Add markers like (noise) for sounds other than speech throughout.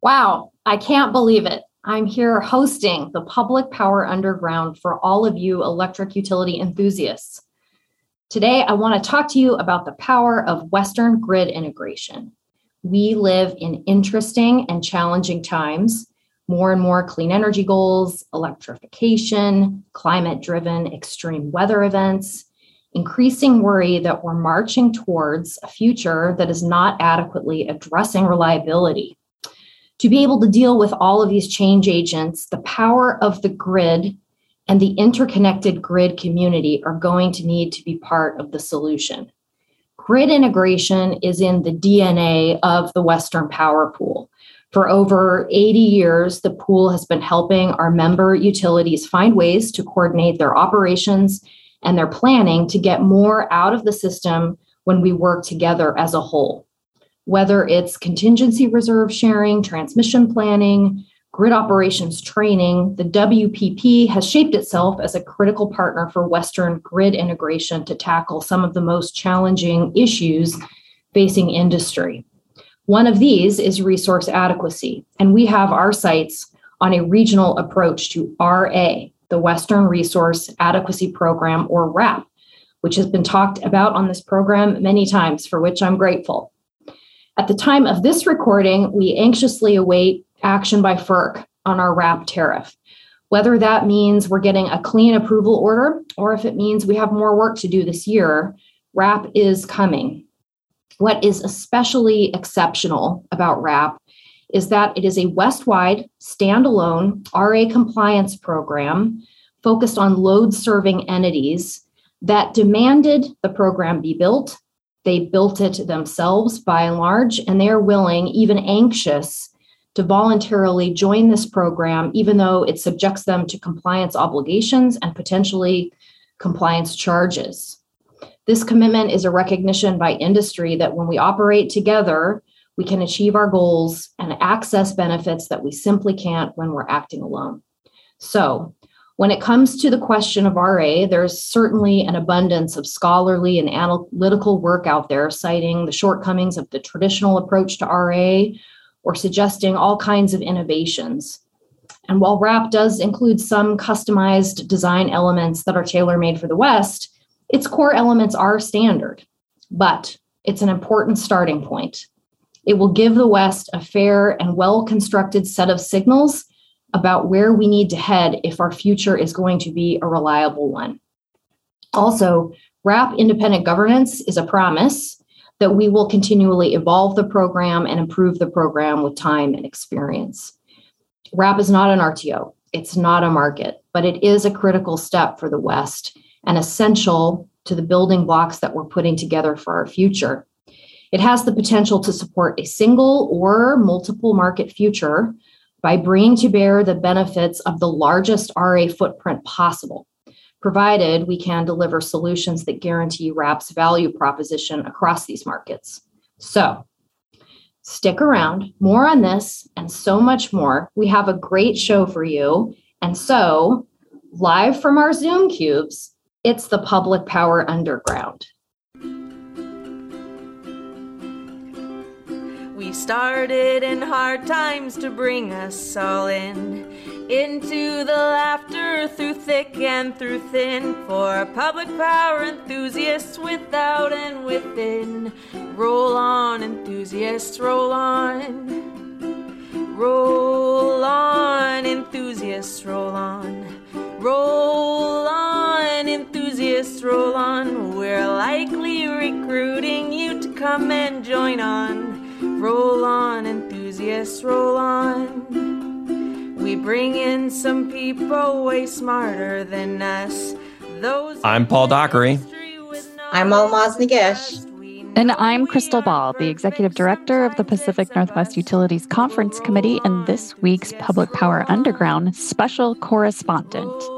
Wow, I can't believe it. I'm here hosting the Public Power Underground for all of you electric utility enthusiasts. Today, I want to talk to you about the power of Western grid integration. We live in interesting and challenging times. More and more clean energy goals, electrification, climate driven extreme weather events, increasing worry that we're marching towards a future that is not adequately addressing reliability to be able to deal with all of these change agents, the power of the grid and the interconnected grid community are going to need to be part of the solution. Grid integration is in the DNA of the Western Power Pool. For over 80 years, the pool has been helping our member utilities find ways to coordinate their operations and their planning to get more out of the system when we work together as a whole whether it's contingency reserve sharing, transmission planning, grid operations training, the WPP has shaped itself as a critical partner for Western grid integration to tackle some of the most challenging issues facing industry. One of these is resource adequacy, and we have our sights on a regional approach to RA, the Western Resource Adequacy Program, or WRAP, which has been talked about on this program many times, for which I'm grateful. At the time of this recording, we anxiously await action by FERC on our WRAP tariff. Whether that means we're getting a clean approval order or if it means we have more work to do this year, WRAP is coming. What is especially exceptional about WRAP is that it is a West-wide, standalone RA compliance program focused on load serving entities that demanded the program be built they built it themselves by and large, and they are willing, even anxious, to voluntarily join this program, even though it subjects them to compliance obligations and potentially compliance charges. This commitment is a recognition by industry that when we operate together, we can achieve our goals and access benefits that we simply can't when we're acting alone. So, when it comes to the question of RA, there's certainly an abundance of scholarly and analytical work out there citing the shortcomings of the traditional approach to RA or suggesting all kinds of innovations. And while WRAP does include some customized design elements that are tailor made for the West, its core elements are standard. But it's an important starting point. It will give the West a fair and well constructed set of signals about where we need to head if our future is going to be a reliable one. Also, WRAP independent governance is a promise that we will continually evolve the program and improve the program with time and experience. WRAP is not an RTO, it's not a market, but it is a critical step for the West and essential to the building blocks that we're putting together for our future. It has the potential to support a single or multiple market future by bringing to bear the benefits of the largest RA footprint possible, provided we can deliver solutions that guarantee WRAP's value proposition across these markets. So, stick around, more on this and so much more. We have a great show for you. And so, live from our Zoom cubes, it's the Public Power Underground. We started in hard times to bring us all in. Into the laughter through thick and through thin. For public power enthusiasts without and within. Roll on, enthusiasts, roll on. Roll on, enthusiasts, roll on. Roll on, enthusiasts, roll on. We're likely recruiting you to come and join on. Roll on, enthusiasts, roll on. We bring in some people way smarter than us. Those I'm Paul Dockery. I'm Almaz Negash. And I'm Crystal Ball, the Executive Director of the Pacific Northwest Utilities Conference Committee and this week's Public Power Underground Special Correspondent.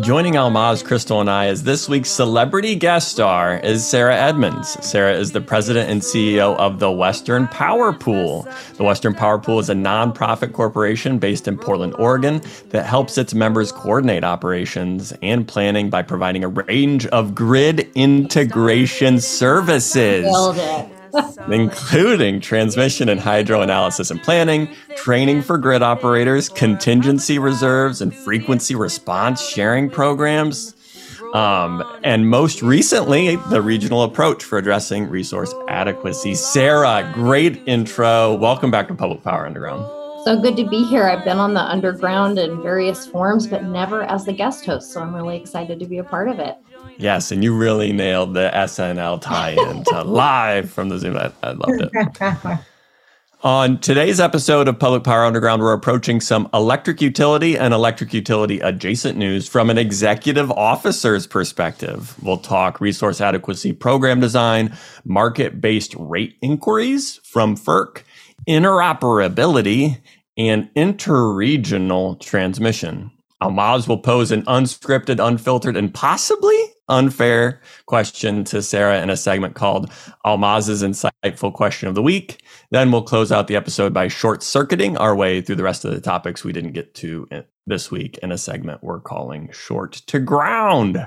Joining Almaz, Crystal, and I as this week's celebrity guest star is Sarah Edmonds. Sarah is the president and CEO of the Western Power Pool. The Western Power Pool is a nonprofit corporation based in Portland, Oregon, that helps its members coordinate operations and planning by providing a range of grid integration services. Including transmission and hydro analysis and planning, training for grid operators, contingency reserves, and frequency response sharing programs. Um, and most recently, the regional approach for addressing resource adequacy. Sarah, great intro. Welcome back to Public Power Underground. So good to be here. I've been on the underground in various forms, but never as the guest host. So I'm really excited to be a part of it. Yes, and you really nailed the SNL tie-in to (laughs) live from the Zoom. I, I loved it. On today's episode of Public Power Underground, we're approaching some electric utility and electric utility adjacent news from an executive officer's perspective. We'll talk resource adequacy program design, market based rate inquiries from FERC, interoperability, and interregional transmission. Almaz will pose an unscripted, unfiltered, and possibly unfair question to Sarah in a segment called Almaz's Insightful Question of the Week. Then we'll close out the episode by short circuiting our way through the rest of the topics we didn't get to this week in a segment we're calling Short to Ground.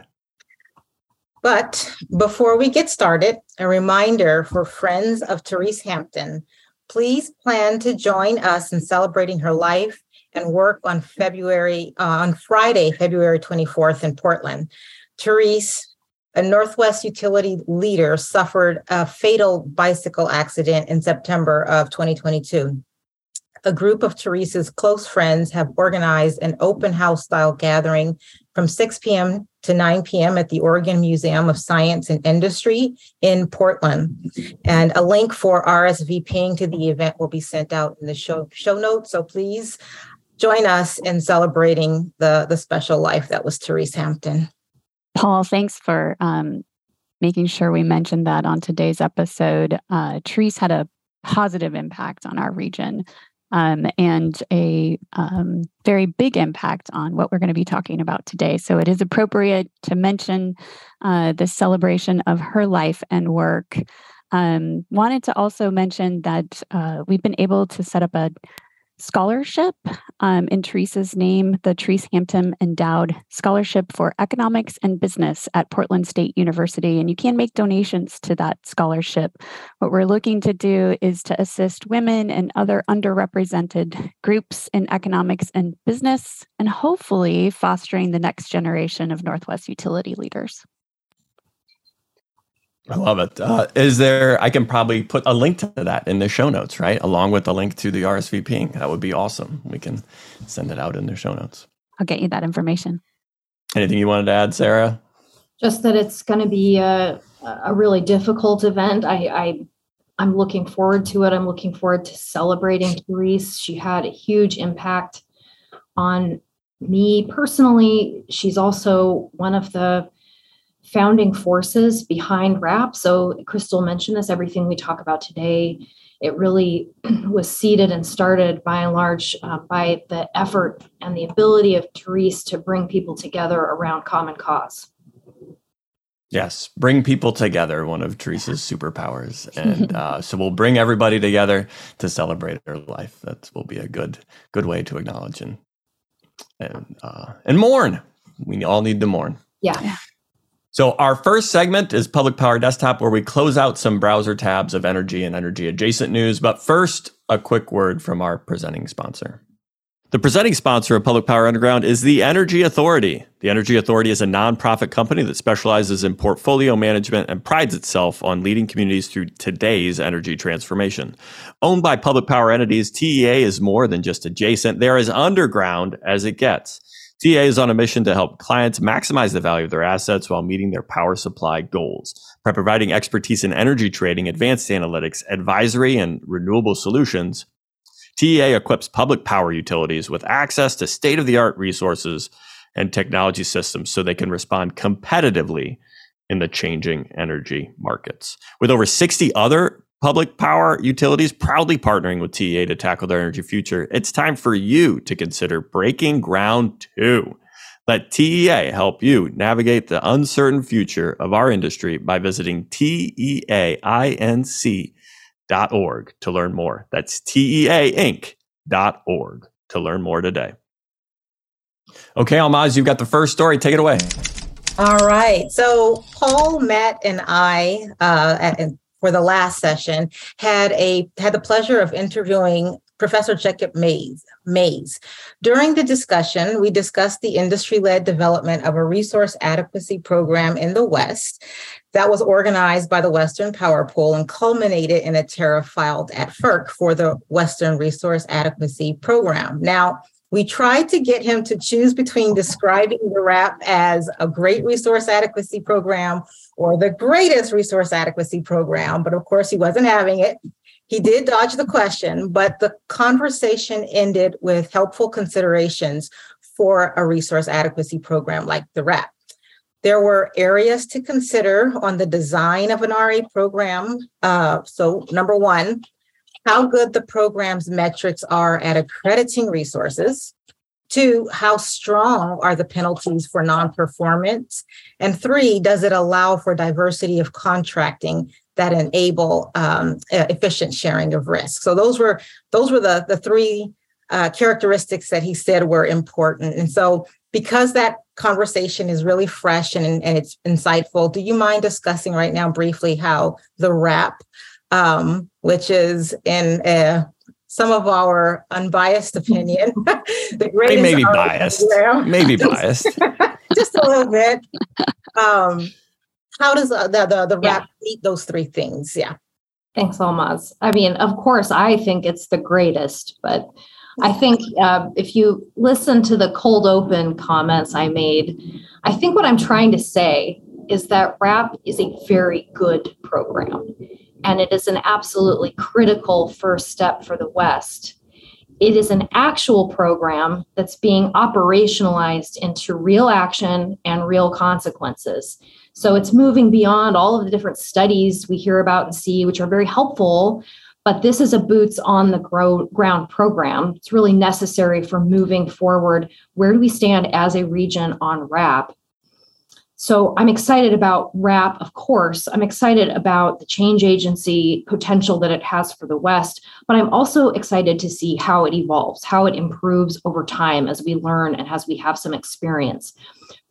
But before we get started, a reminder for friends of Therese Hampton please plan to join us in celebrating her life and work on February uh, on Friday, February 24th in Portland. Therese, a Northwest utility leader, suffered a fatal bicycle accident in September of 2022. A group of Therese's close friends have organized an open house style gathering from 6 p.m. to 9 p.m. at the Oregon Museum of Science and Industry in Portland. And a link for RSVPing to the event will be sent out in the show, show notes. So please join us in celebrating the, the special life that was Therese Hampton. Paul, thanks for um, making sure we mentioned that on today's episode. Uh, Therese had a positive impact on our region um, and a um, very big impact on what we're going to be talking about today. So it is appropriate to mention uh, the celebration of her life and work. Um, wanted to also mention that uh, we've been able to set up a scholarship um, in Therese's name, the Therese Hampton Endowed Scholarship for Economics and Business at Portland State University. And you can make donations to that scholarship. What we're looking to do is to assist women and other underrepresented groups in economics and business, and hopefully fostering the next generation of Northwest utility leaders. I love it. Uh, is there? I can probably put a link to that in the show notes, right? Along with the link to the RSVPing. That would be awesome. We can send it out in the show notes. I'll get you that information. Anything you wanted to add, Sarah? Just that it's going to be a, a really difficult event. I, I I'm looking forward to it. I'm looking forward to celebrating Therese. She had a huge impact on me personally. She's also one of the founding forces behind WRAP. So, Crystal mentioned this, everything we talk about today, it really (clears throat) was seeded and started by and large uh, by the effort and the ability of Therese to bring people together around common cause. Yes, bring people together, one of Therese's superpowers. (laughs) And uh, so we'll bring everybody together to celebrate her life. That will be a good good way to acknowledge and and uh, and mourn. We all need to mourn. Yeah. So, our first segment is Public Power Desktop, where we close out some browser tabs of energy and energy adjacent news. But first, a quick word from our presenting sponsor. The presenting sponsor of Public Power Underground is the Energy Authority. The Energy Authority is a nonprofit company that specializes in portfolio management and prides itself on leading communities through today's energy transformation. Owned by public power entities, TEA is more than just adjacent, they're as underground as it gets. TEA is on a mission to help clients maximize the value of their assets while meeting their power supply goals. By providing expertise in energy trading, advanced analytics, advisory, and renewable solutions, TEA equips public power utilities with access to state of the art resources and technology systems so they can respond competitively in the changing energy markets. With over 60 other Public power utilities proudly partnering with TEA to tackle their energy future. It's time for you to consider breaking ground too. Let TEA help you navigate the uncertain future of our industry by visiting TEAINC.org to learn more. That's TEAINC.org to learn more today. Okay, Almaz, you've got the first story. Take it away. All right. So Paul, Matt, and I, uh, for the last session, had a had the pleasure of interviewing Professor Jacob Mays. Mays. During the discussion, we discussed the industry-led development of a resource adequacy program in the West that was organized by the Western Power Pool and culminated in a tariff filed at FERC for the Western Resource Adequacy Program. Now, we tried to get him to choose between describing the WRAP as a great resource adequacy program or the greatest resource adequacy program, but of course he wasn't having it. He did dodge the question, but the conversation ended with helpful considerations for a resource adequacy program like the WRAP. There were areas to consider on the design of an RA program. Uh, so, number one, how good the program's metrics are at accrediting resources. Two, how strong are the penalties for non performance? And three, does it allow for diversity of contracting that enable um, efficient sharing of risk? So those were those were the the three uh, characteristics that he said were important. And so because that conversation is really fresh and, and it's insightful, do you mind discussing right now briefly how the WRAP um, which is in uh, some of our unbiased opinion. (laughs) the greatest maybe biased, maybe (laughs) biased, (laughs) just a little bit. Um, how does uh, the the, the WRAP yeah. meet those three things? Yeah. Thanks, Almaz. I mean, of course, I think it's the greatest, but I think uh, if you listen to the cold open comments I made, I think what I'm trying to say is that WRAP is a very good program and it is an absolutely critical first step for the West. It is an actual program that's being operationalized into real action and real consequences. So it's moving beyond all of the different studies we hear about and see, which are very helpful. But this is a boots on the ground program. It's really necessary for moving forward. Where do we stand as a region on WRAP? So I'm excited about WRAP, of course. I'm excited about the change agency potential that it has for the West, but I'm also excited to see how it evolves, how it improves over time as we learn and as we have some experience.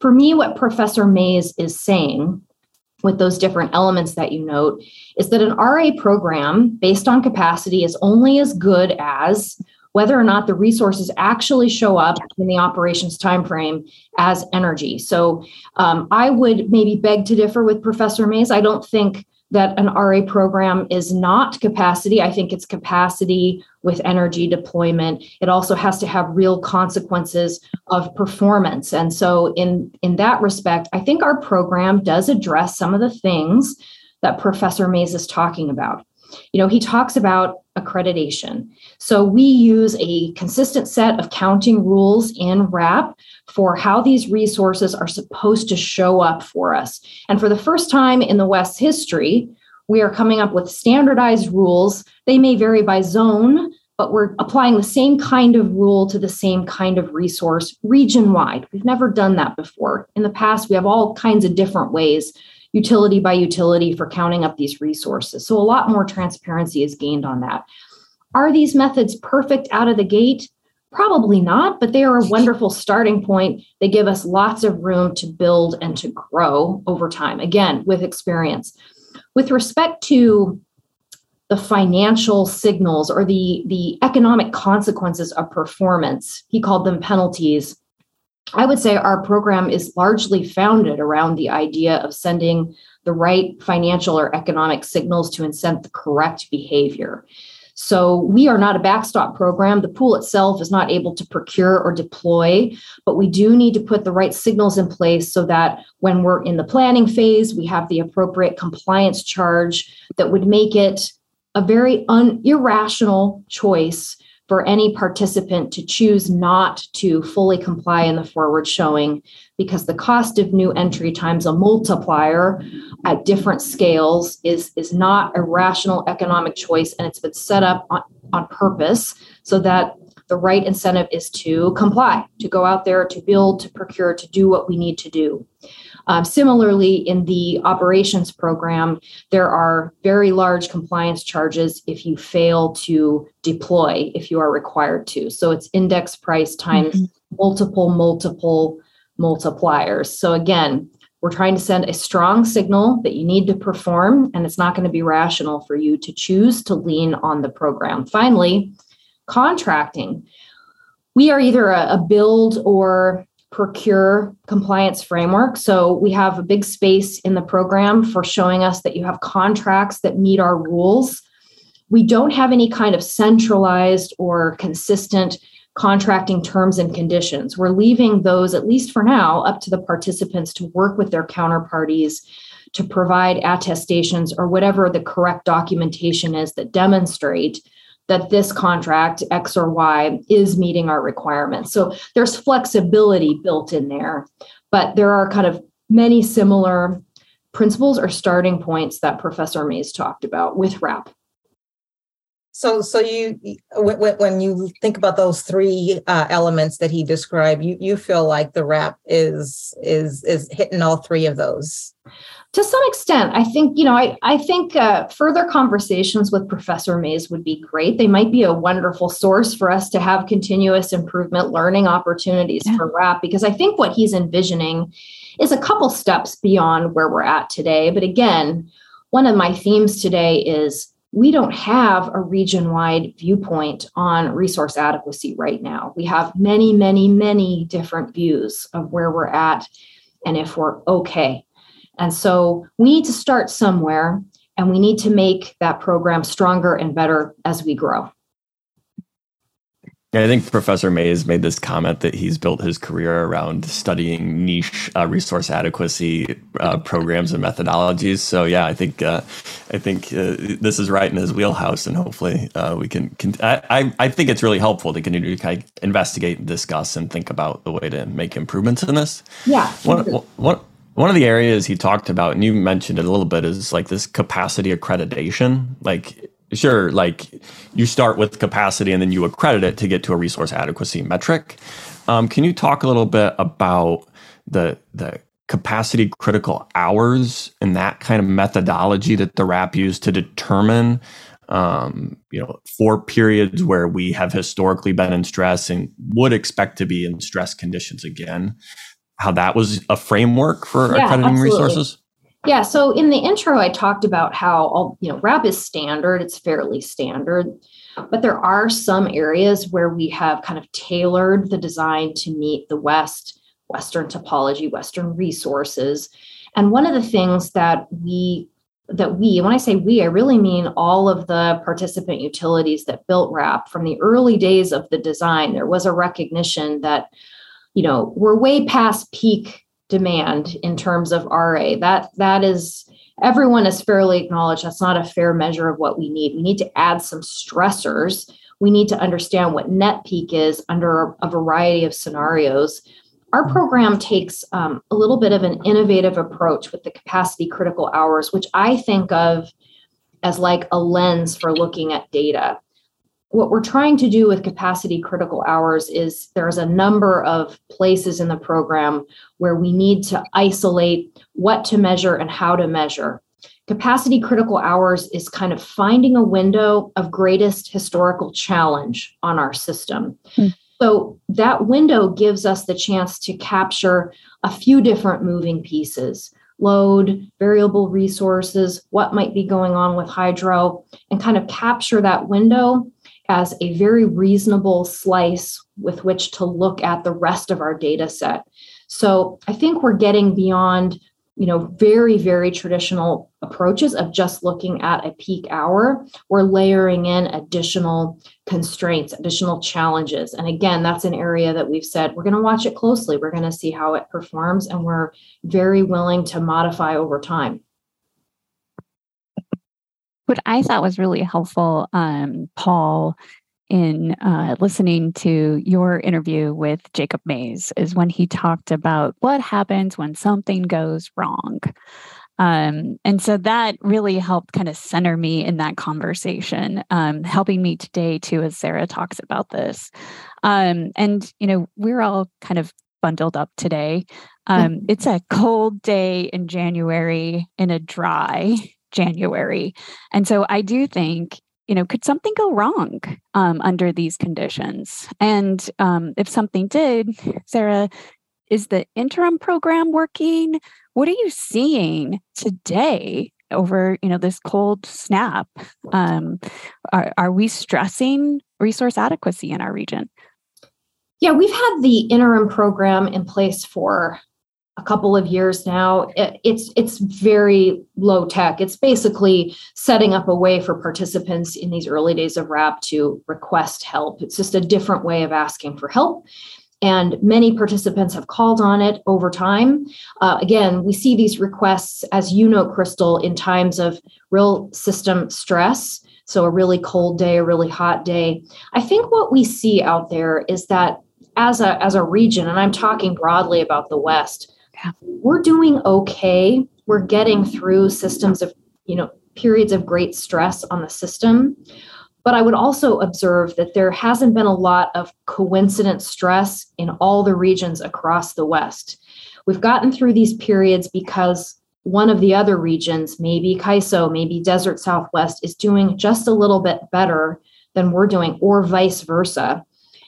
For me, what Professor Mays is saying with those different elements that you note is that an RA program based on capacity is only as good as whether or not the resources actually show up in the operations timeframe as energy. So um, I would maybe beg to differ with Professor Mays. I don't think that an RA program is not capacity. I think it's capacity with energy deployment. It also has to have real consequences of performance. And so in, in that respect, I think our program does address some of the things that Professor Mays is talking about. You know, he talks about accreditation. So we use a consistent set of counting rules in WRAP for how these resources are supposed to show up for us. And for the first time in the West's history, we are coming up with standardized rules. They may vary by zone, but we're applying the same kind of rule to the same kind of resource region wide. We've never done that before. In the past, we have all kinds of different ways utility by utility for counting up these resources. So a lot more transparency is gained on that. Are these methods perfect out of the gate? Probably not, but they are a wonderful starting point. They give us lots of room to build and to grow over time, again, with experience. With respect to the financial signals or the, the economic consequences of performance, he called them penalties. I would say our program is largely founded around the idea of sending the right financial or economic signals to incent the correct behavior. So we are not a backstop program. The pool itself is not able to procure or deploy, but we do need to put the right signals in place so that when we're in the planning phase, we have the appropriate compliance charge that would make it a very un- irrational choice for any participant to choose not to fully comply in the forward showing because the cost of new entry times a multiplier at different scales is, is not a rational economic choice and it's been set up on, on purpose so that the right incentive is to comply, to go out there, to build, to procure, to do what we need to do. Um, similarly, in the operations program, there are very large compliance charges if you fail to deploy, if you are required to. So it's index price times mm-hmm. multiple, multiple multipliers. So again, We're trying to send a strong signal that you need to perform, and it's not going to be rational for you to choose to lean on the program. Finally, contracting. We are either a, a build or procure compliance framework. So we have a big space in the program for showing us that you have contracts that meet our rules. We don't have any kind of centralized or consistent contracting terms and conditions. We're leaving those, at least for now, up to the participants to work with their counterparties to provide attestations or whatever the correct documentation is that demonstrate that this contract X or Y is meeting our requirements. So there's flexibility built in there, but there are kind of many similar principles or starting points that Professor Mays talked about with WRAP. So, so you when, you think about those three uh, elements that he described, you you feel like the WRAP is is is hitting all three of those to some extent i think you know i, I think uh, further conversations with professor mays would be great they might be a wonderful source for us to have continuous improvement learning opportunities yeah. for WRAP because i think what he's envisioning is a couple steps beyond where we're at today but again one of my themes today is we don't have a region wide viewpoint on resource adequacy right now. We have many, many, many different views of where we're at and if we're okay. And so we need to start somewhere and we need to make that program stronger and better as we grow. Yeah, I think Professor Mays made this comment that he's built his career around studying niche uh, resource adequacy uh, programs and methodologies. So yeah, I think uh, I think uh, this is right in his wheelhouse, and hopefully uh, we can. can I, I think it's really helpful to continue to kind of investigate, discuss, and think about the way to make improvements in this. Yeah. One, one, one of the areas he talked about, and you mentioned it a little bit, is like this capacity accreditation. Like, sure, like you start with capacity and then you accredit it to get to a resource adequacy metric. Um, can you talk a little bit about the the capacity critical hours and that kind of methodology that the WRAP used to determine um, you know, for periods where we have historically been in stress and would expect to be in stress conditions again how that was a framework for yeah, accrediting absolutely. resources? Yeah. So in the intro, I talked about how all, you know, WRAP is standard, it's fairly standard, but there are some areas where we have kind of tailored the design to meet the West, Western topology, Western resources. And one of the things that we that we, when I say we, I really mean all of the participant utilities that built WRAP from the early days of the design, there was a recognition that you know, we're way past peak demand in terms of RA. That that is everyone is fairly acknowledged that's not a fair measure of what we need. We need to add some stressors. We need to understand what net peak is under a variety of scenarios. Our program takes um, a little bit of an innovative approach with the capacity critical hours, which I think of as like a lens for looking at data what we're trying to do with capacity critical hours is there's a number of places in the program where we need to isolate what to measure and how to measure. Capacity critical hours is kind of finding a window of greatest historical challenge on our system. Hmm. So that window gives us the chance to capture a few different moving pieces load, variable resources, what might be going on with hydro, and kind of capture that window as a very reasonable slice with which to look at the rest of our data set. So I think we're getting beyond you know very very traditional approaches of just looking at a peak hour. We're layering in additional constraints additional challenges. And again that's an area that we've said we're going to watch it closely. We're going to see how it performs and we're very willing to modify over time what I thought was really helpful, um, Paul, in uh, listening to your interview with Jacob Mays is when he talked about what happens when something goes wrong. Um, and so that really helped kind of center me in that conversation, um, helping me today too, as Sarah talks about this. Um, and, you know, we're all kind of bundled up today. Um, it's a cold day in January in a dry January. And so I do think, you know, could something go wrong um, under these conditions? And um, if something did, Sarah, is the interim program working? What are you seeing today over you know this cold snap? Um, are, are we stressing resource adequacy in our region? Yeah, we've had the interim program in place for a couple of years now. It, it's it's very low tech. It's basically setting up a way for participants in these early days of WRAP to request help. It's just a different way of asking for help. And many participants have called on it over time. Uh, again, we see these requests, as you know, Crystal, in times of real system stress. So, a really cold day, a really hot day. I think what we see out there is that as a, as a region, and I'm talking broadly about the West, yeah. we're doing okay. We're getting through systems of, you know, periods of great stress on the system. But I would also observe that there hasn't been a lot of coincident stress in all the regions across the West. We've gotten through these periods because one of the other regions, maybe CAISO, maybe Desert Southwest, is doing just a little bit better than we're doing, or vice versa.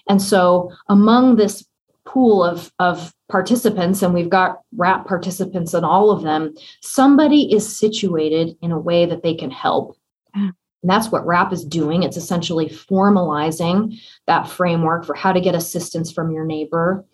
And so, among this pool of, of participants, and we've got WRAP participants in all of them, somebody is situated in a way that they can help. And that's what WRAP is doing. It's essentially formalizing that framework for how to get assistance from your neighbor.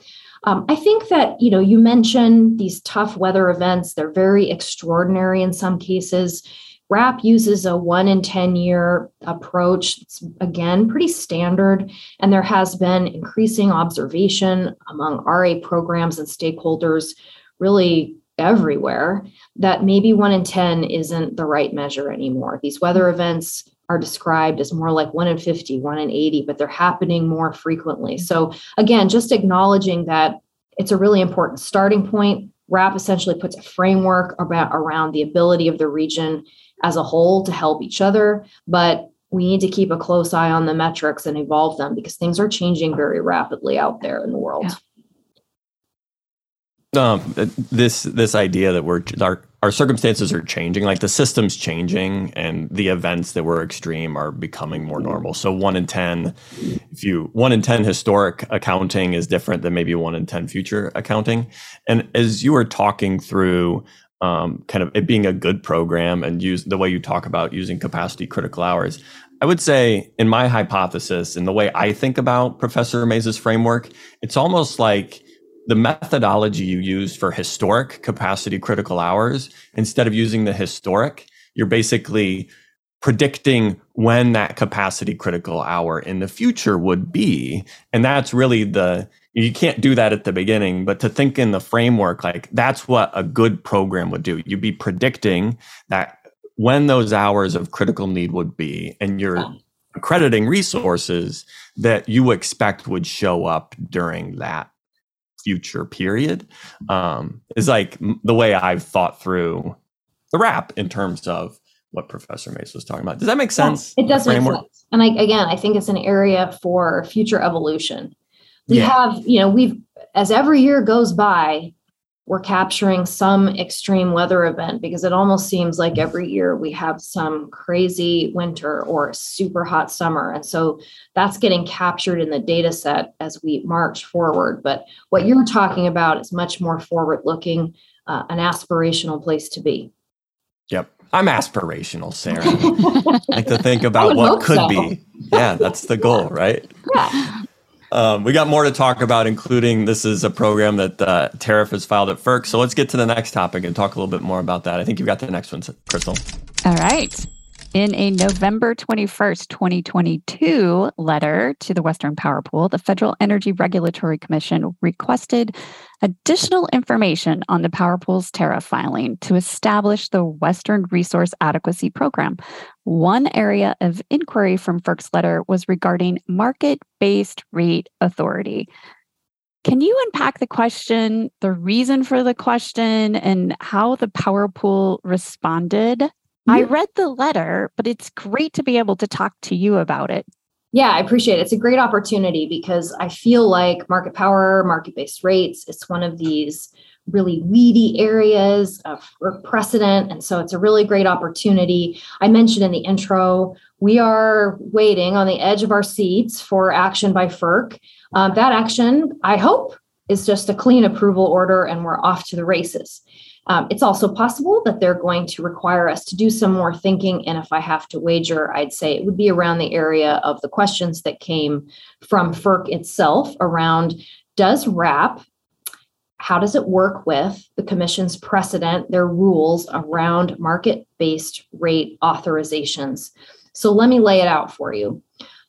Um, I think that, you know, you mentioned these tough weather events, they're very extraordinary in some cases. WRAP uses a one in 10 year approach. It's again pretty standard. And there has been increasing observation among RA programs and stakeholders really everywhere that maybe one in 10 isn't the right measure anymore. These weather events are described as more like one in 50, one in 80, but they're happening more frequently. So, again, just acknowledging that it's a really important starting point. WRAP essentially puts a framework about around the ability of the region as a whole to help each other, but we need to keep a close eye on the metrics and evolve them because things are changing very rapidly out there in the world. Yeah um, this this idea that we're our our circumstances are changing, like the system's changing, and the events that were extreme are becoming more normal. So one in ten, if you one in ten historic accounting is different than maybe one in ten future accounting. And as you were talking through um, kind of it being a good program and use the way you talk about using capacity critical hours, I would say in my hypothesis in the way I think about Professor Mays's framework, it's almost like the methodology you use for historic capacity critical hours, instead of using the historic, you're basically predicting when that capacity critical hour in the future would be. And that's really the, you can't do that at the beginning, but to think in the framework, like that's what a good program would do. You'd be predicting that when those hours of critical need would be, and you're accrediting resources that you expect would show up during that future period um, is like the way I've thought through the WRAP in terms of what Professor Mays was talking about. Does that make sense? Yeah, it does make sense. And I, again, I think it's an area for future evolution. We yeah. have, you know, we've as every year goes by, we're capturing some extreme weather event because it almost seems like every year we have some crazy winter or super hot summer. And so that's getting captured in the data set as we march forward. But what you're talking about is much more forward looking, uh, an aspirational place to be. Yep. I'm aspirational, Sarah. I (laughs) like to think about what could so. be. Yeah, that's the goal, right? Yeah. Um, we got more to talk about, including this is a program that uh, Tariff has filed at FERC. So let's get to the next topic and talk a little bit more about that. I think you've got the next one, Crystal. All right. In a November 21st, 2022 letter to the Western Power Pool, the Federal Energy Regulatory Commission requested additional information on the Power Pool's tariff filing to establish the Western Resource Adequacy Program. One area of inquiry from FERC's letter was regarding market based rate authority. Can you unpack the question, the reason for the question, and how the Power Pool responded? I read the letter, but it's great to be able to talk to you about it. Yeah, I appreciate it. It's a great opportunity because I feel like market power, market based rates, it's one of these really weedy areas of precedent. And so it's a really great opportunity. I mentioned in the intro, we are waiting on the edge of our seats for action by FERC. Um, that action, I hope, is just a clean approval order and we're off to the races. Um, it's also possible that they're going to require us to do some more thinking. And if I have to wager, I'd say it would be around the area of the questions that came from FERC itself around does WRAP, how does it work with the Commission's precedent, their rules around market based rate authorizations? So let me lay it out for you.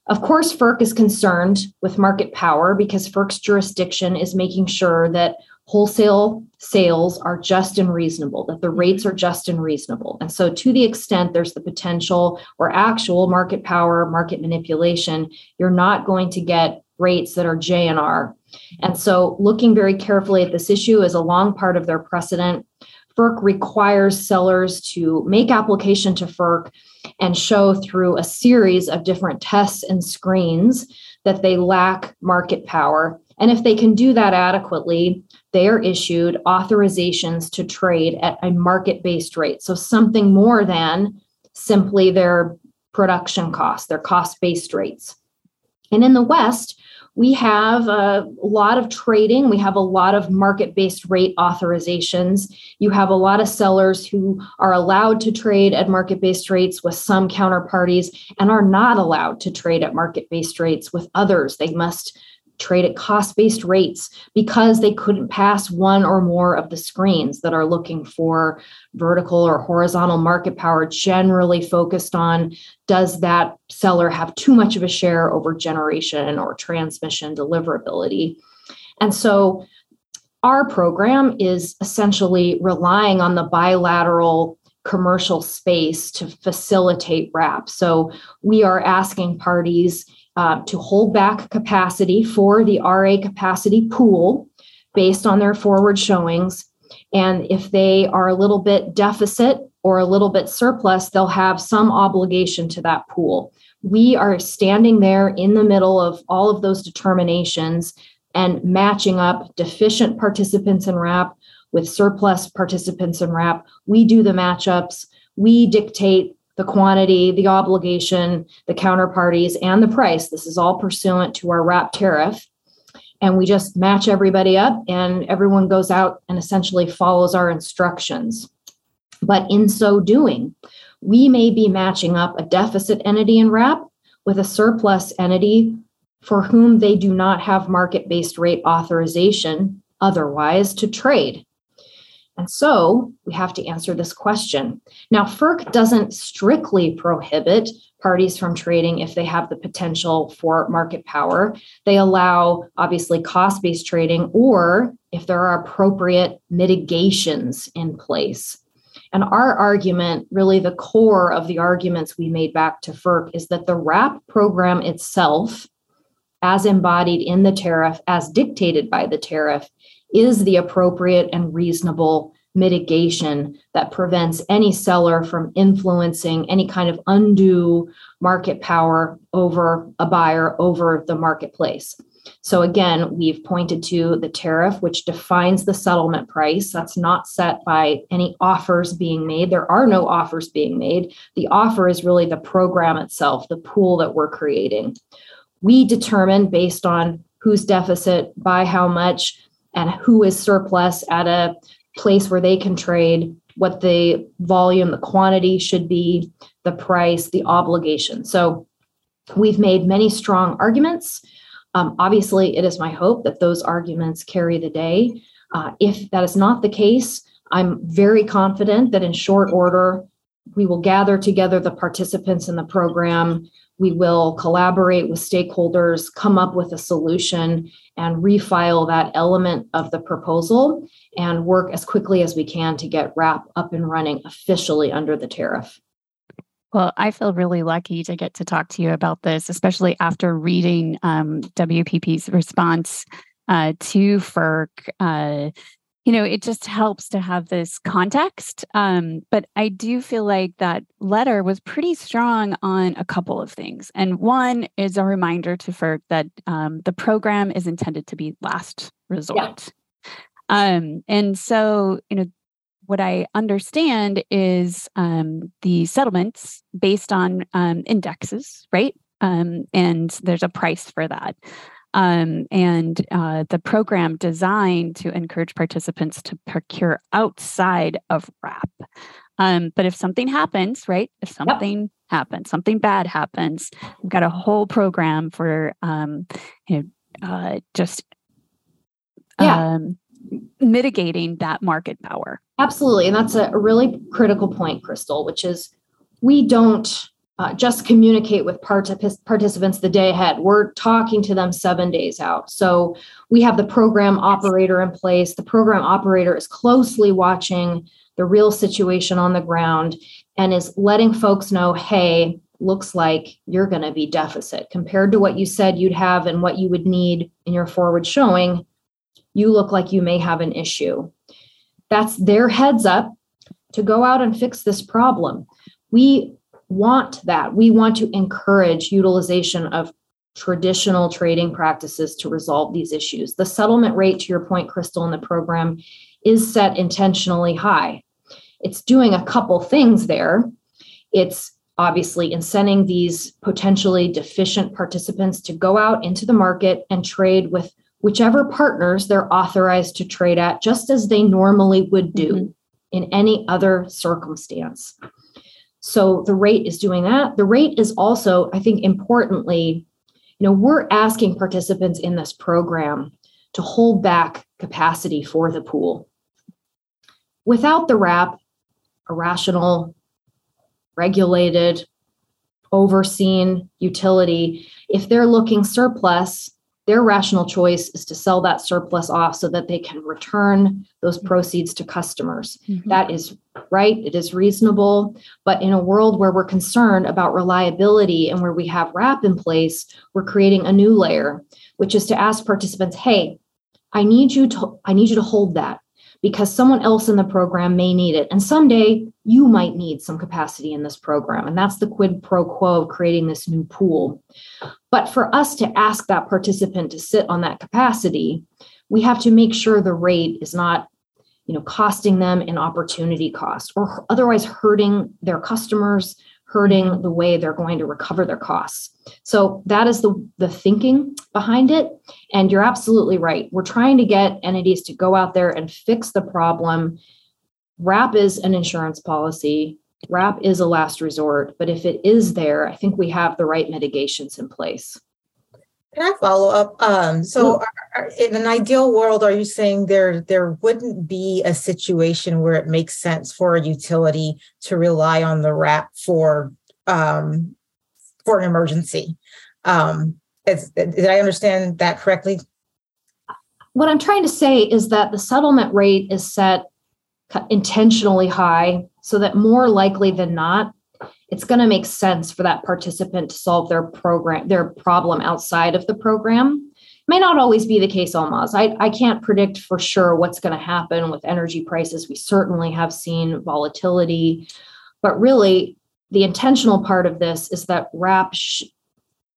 Of course, FERC is concerned with market power because FERC's jurisdiction is making sure that wholesale sales are just and reasonable, that the rates are just and reasonable. And so, to the extent there's the potential or actual market power, market manipulation, you're not going to get rates that are JNR. And so, looking very carefully at this issue is a long part of their precedent. FERC requires sellers to make application to FERC and show through a series of different tests and screens that they lack market power. And if they can do that adequately, they are issued authorizations to trade at a market based rate. So something more than simply their production costs, their cost based rates. And in the West, we have a lot of trading. We have a lot of market based rate authorizations. You have a lot of sellers who are allowed to trade at market based rates with some counterparties and are not allowed to trade at market based rates with others. They must trade at cost based rates because they couldn't pass one or more of the screens that are looking for vertical or horizontal market power, generally focused on does that seller have too much of a share over generation or transmission deliverability? And so our program is essentially relying on the bilateral commercial space to facilitate WRAP. So we are asking parties uh, to hold back capacity for the RA capacity pool based on their forward showings. And if they are a little bit deficit or a little bit surplus, they'll have some obligation to that pool. We are standing there in the middle of all of those determinations and matching up deficient participants in WRAP with surplus participants in WRAP. We do the matchups. We dictate the quantity, the obligation, the counterparties, and the price. This is all pursuant to our WRAP tariff. And we just match everybody up, and everyone goes out and essentially follows our instructions. But in so doing, we may be matching up a deficit entity in WRAP with a surplus entity for whom they do not have market based rate authorization otherwise to trade. And so we have to answer this question. Now, FERC doesn't strictly prohibit parties from trading if they have the potential for market power. They allow, obviously, cost based trading or if there are appropriate mitigations in place. And our argument, really the core of the arguments we made back to FERC, is that the WRAP program itself, as embodied in the tariff, as dictated by the tariff, is the appropriate and reasonable mitigation that prevents any seller from influencing any kind of undue market power over a buyer over the marketplace. So, again, we've pointed to the tariff, which defines the settlement price. That's not set by any offers being made. There are no offers being made. The offer is really the program itself, the pool that we're creating. We determine based on who's deficit, by how much, and who is surplus at a place where they can trade what the volume, the quantity should be, the price, the obligation. So we've made many strong arguments. Um, obviously, it is my hope that those arguments carry the day. Uh, if that is not the case, I'm very confident that in short order, we will gather together the participants in the program. We will collaborate with stakeholders, come up with a solution, and refile that element of the proposal and work as quickly as we can to get WRAP up and running officially under the tariff. Well, I feel really lucky to get to talk to you about this, especially after reading um, WPP's response uh, to FERC. Uh, you know, it just helps to have this context. Um, but I do feel like that letter was pretty strong on a couple of things. And one is a reminder to FERC that um, the program is intended to be last resort. Yeah. Um, and so, you know, what I understand is um, the settlements based on um, indexes, right? Um, and there's a price for that. Um, and uh, the program designed to encourage participants to procure outside of WRAP. Um, but if something happens, right? If something yep. happens, something bad happens, we've got a whole program for um, you know, uh, just yeah. um, mitigating that market power. Absolutely. And that's a really critical point, Crystal, which is we don't uh, just communicate with particip- participants the day ahead. We're talking to them seven days out. So we have the program operator in place. The program operator is closely watching the real situation on the ground and is letting folks know hey, looks like you're going to be deficit compared to what you said you'd have and what you would need in your forward showing. You look like you may have an issue. That's their heads up to go out and fix this problem. We want that. We want to encourage utilization of traditional trading practices to resolve these issues. The settlement rate, to your point, Crystal, in the program is set intentionally high. It's doing a couple things there. It's obviously incenting these potentially deficient participants to go out into the market and trade with whichever partners they're authorized to trade at, just as they normally would do mm-hmm. in any other circumstance. So the rate is doing that. The rate is also, I think, importantly, you know, we're asking participants in this program to hold back capacity for the pool. Without the wrap, a rational, regulated, overseen utility, if they're looking surplus, their rational choice is to sell that surplus off so that they can return those mm-hmm. proceeds to customers. Mm-hmm. That is right, it is reasonable. But in a world where we're concerned about reliability and where we have WRAP in place, we're creating a new layer, which is to ask participants, hey, I need you to I need you to hold that because someone else in the program may need it. And someday you might need some capacity in this program. And that's the quid pro quo of creating this new pool. But for us to ask that participant to sit on that capacity, we have to make sure the rate is not you know costing them an opportunity cost or otherwise hurting their customers hurting the way they're going to recover their costs. So that is the, the thinking behind it. And you're absolutely right. We're trying to get entities to go out there and fix the problem. WRAP is an insurance policy. WRAP is a last resort, but if it is there, I think we have the right mitigations in place. Can I follow up? Um, so, are, in an ideal world, are you saying there there wouldn't be a situation where it makes sense for a utility to rely on the wrap for um, for an emergency? Um, is, did I understand that correctly? What I'm trying to say is that the settlement rate is set intentionally high so that more likely than not, it's going to make sense for that participant to solve their program their problem outside of the program. May not always be the case almost I, I can't predict for sure what's going to happen with energy prices. We certainly have seen volatility. But really the intentional part of this is that wrap sh-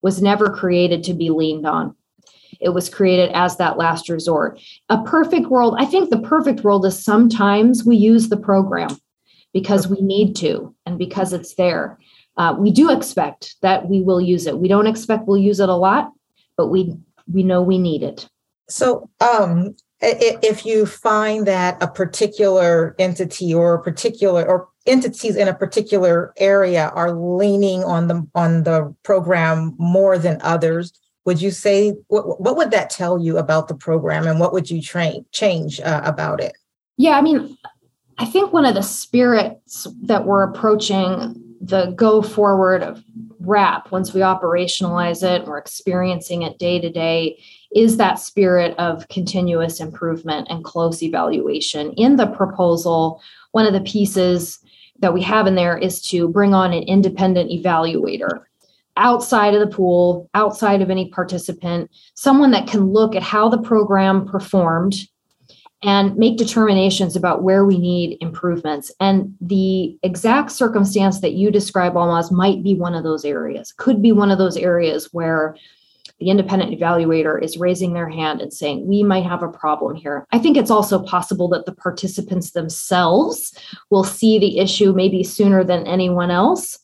was never created to be leaned on. It was created as that last resort. A perfect world i think the perfect world is sometimes we use the program because we need to and because it's there. Uh, we do expect that we will use it. We don't expect we'll use it a lot, but we we know we need it. So, um, if you find that a particular entity or a particular or entities in a particular area are leaning on the on the program more than others, would you say what, what would that tell you about the program, and what would you train change uh, about it? Yeah, I mean, I think one of the spirits that we're approaching the go forward of WRAP once we operationalize it, we're experiencing it day to day, is that spirit of continuous improvement and close evaluation. In the proposal, one of the pieces that we have in there is to bring on an independent evaluator outside of the pool, outside of any participant, someone that can look at how the program performed and make determinations about where we need improvements. And the exact circumstance that you describe, Almaz, might be one of those areas, could be one of those areas where the independent evaluator is raising their hand and saying, We might have a problem here. I think it's also possible that the participants themselves will see the issue maybe sooner than anyone else.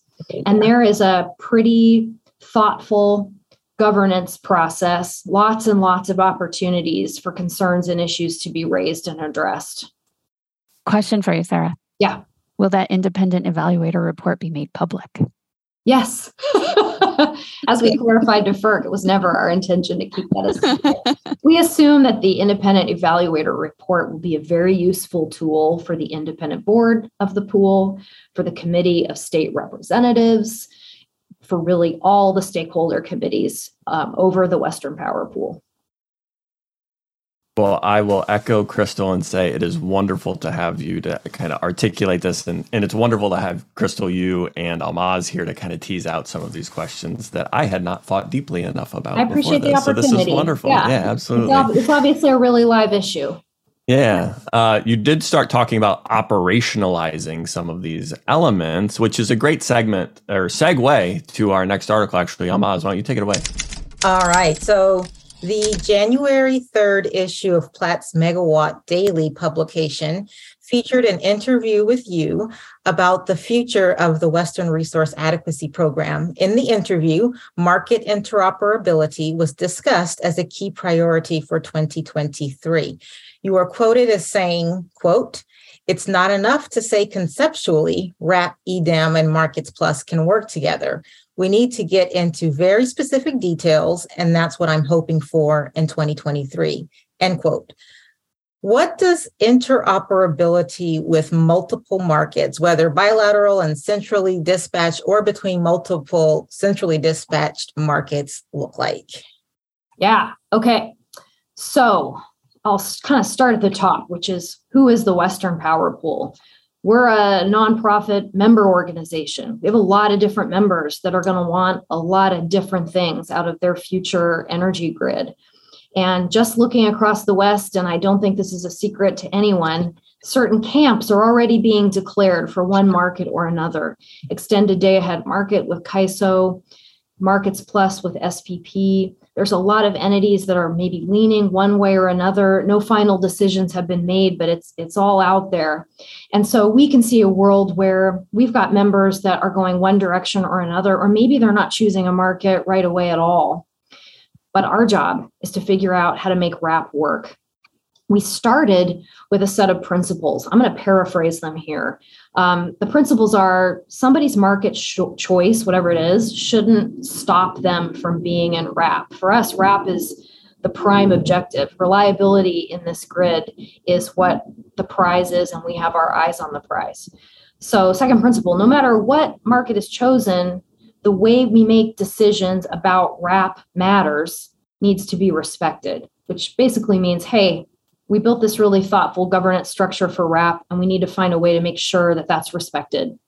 And there is a pretty thoughtful governance process, lots and lots of opportunities for concerns and issues to be raised and addressed. Question for you, Sarah. Yeah. Will that independent evaluator report be made public? Yes. (laughs) As we clarified to FERC, it was never our intention to keep that as We assume that the independent evaluator report will be a very useful tool for the independent board of the pool, for the committee of state representatives, for really all the stakeholder committees um, over the Western Power Pool. Well, I will echo Crystal and say it is wonderful to have you to kind of articulate this. And, and it's wonderful to have Crystal, you, and Almaz here to kind of tease out some of these questions that I had not thought deeply enough about. I appreciate the opportunity. So this is wonderful. Yeah, yeah absolutely. It's obviously a really live issue. Yeah. Uh, you did start talking about operationalizing some of these elements, which is a great segment or segue to our next article, actually. Almaz, why don't you take it away? All right. So the January 3rd issue of Platts Megawatt Daily publication featured an interview with you about the future of the Western Resource Adequacy Program. In the interview, market interoperability was discussed as a key priority for 2023. You are quoted as saying, quote, it's not enough to say conceptually WRAP, EDAM, and Markets Plus can work together. We need to get into very specific details, and that's what I'm hoping for in 2023. End quote. What does interoperability with multiple markets, whether bilateral and centrally dispatched or between multiple centrally dispatched markets, look like? Yeah. Okay. So I'll kind of start at the top, which is who is the Western Power Pool? We're a nonprofit member organization. We have a lot of different members that are going to want a lot of different things out of their future energy grid. And just looking across the West, and I don't think this is a secret to anyone, certain camps are already being declared for one market or another. Extended day ahead market with CAISO, Markets Plus with SPP, there's a lot of entities that are maybe leaning one way or another. No final decisions have been made, but it's it's all out there. And so we can see a world where we've got members that are going one direction or another, or maybe they're not choosing a market right away at all. But our job is to figure out how to make WRAP work we started with a set of principles. I'm going to paraphrase them here. Um, the principles are somebody's market sh- choice, whatever it is, shouldn't stop them from being in WRAP. For us, WRAP is the prime objective. Reliability in this grid is what the prize is, and we have our eyes on the prize. So, second principle no matter what market is chosen, the way we make decisions about WRAP matters needs to be respected, which basically means hey, we built this really thoughtful governance structure for WRAP, and we need to find a way to make sure that that's respected.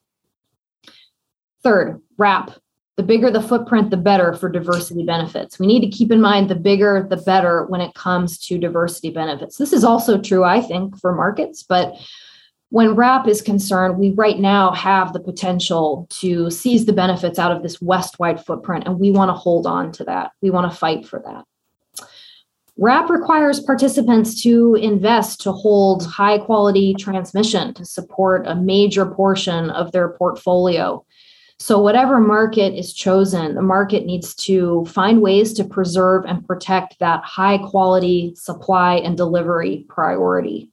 Third, WRAP. The bigger the footprint, the better for diversity benefits. We need to keep in mind the bigger, the better when it comes to diversity benefits. This is also true, I think, for markets, but when WRAP is concerned, we right now have the potential to seize the benefits out of this west wide footprint, and we want to hold on to that. We want to fight for that. WRAP requires participants to invest to hold high quality transmission to support a major portion of their portfolio. So, whatever market is chosen, the market needs to find ways to preserve and protect that high quality supply and delivery priority.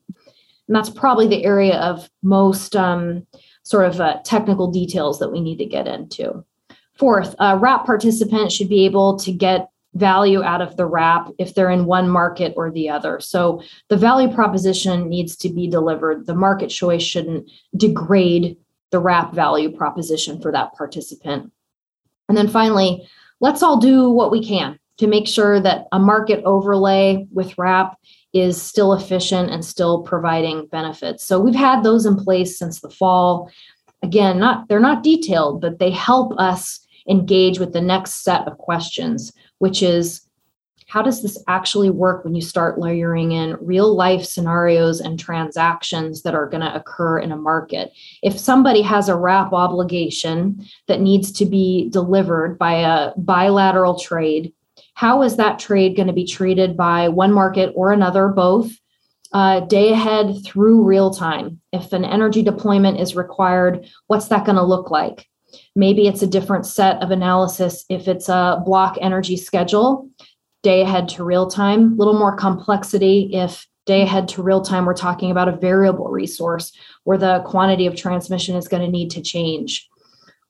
And that's probably the area of most um, sort of uh, technical details that we need to get into. Fourth, a WRAP participant should be able to get value out of the WRAP if they're in one market or the other. So the value proposition needs to be delivered. The market choice shouldn't degrade the WRAP value proposition for that participant. And then finally, let's all do what we can to make sure that a market overlay with WRAP is still efficient and still providing benefits. So we've had those in place since the fall. Again, not they're not detailed, but they help us engage with the next set of questions which is how does this actually work when you start layering in real life scenarios and transactions that are going to occur in a market? If somebody has a WRAP obligation that needs to be delivered by a bilateral trade, how is that trade going to be treated by one market or another, both uh, day ahead through real time? If an energy deployment is required, what's that going to look like? Maybe it's a different set of analysis if it's a block energy schedule, day ahead to real time, a little more complexity if day ahead to real time, we're talking about a variable resource where the quantity of transmission is going to need to change.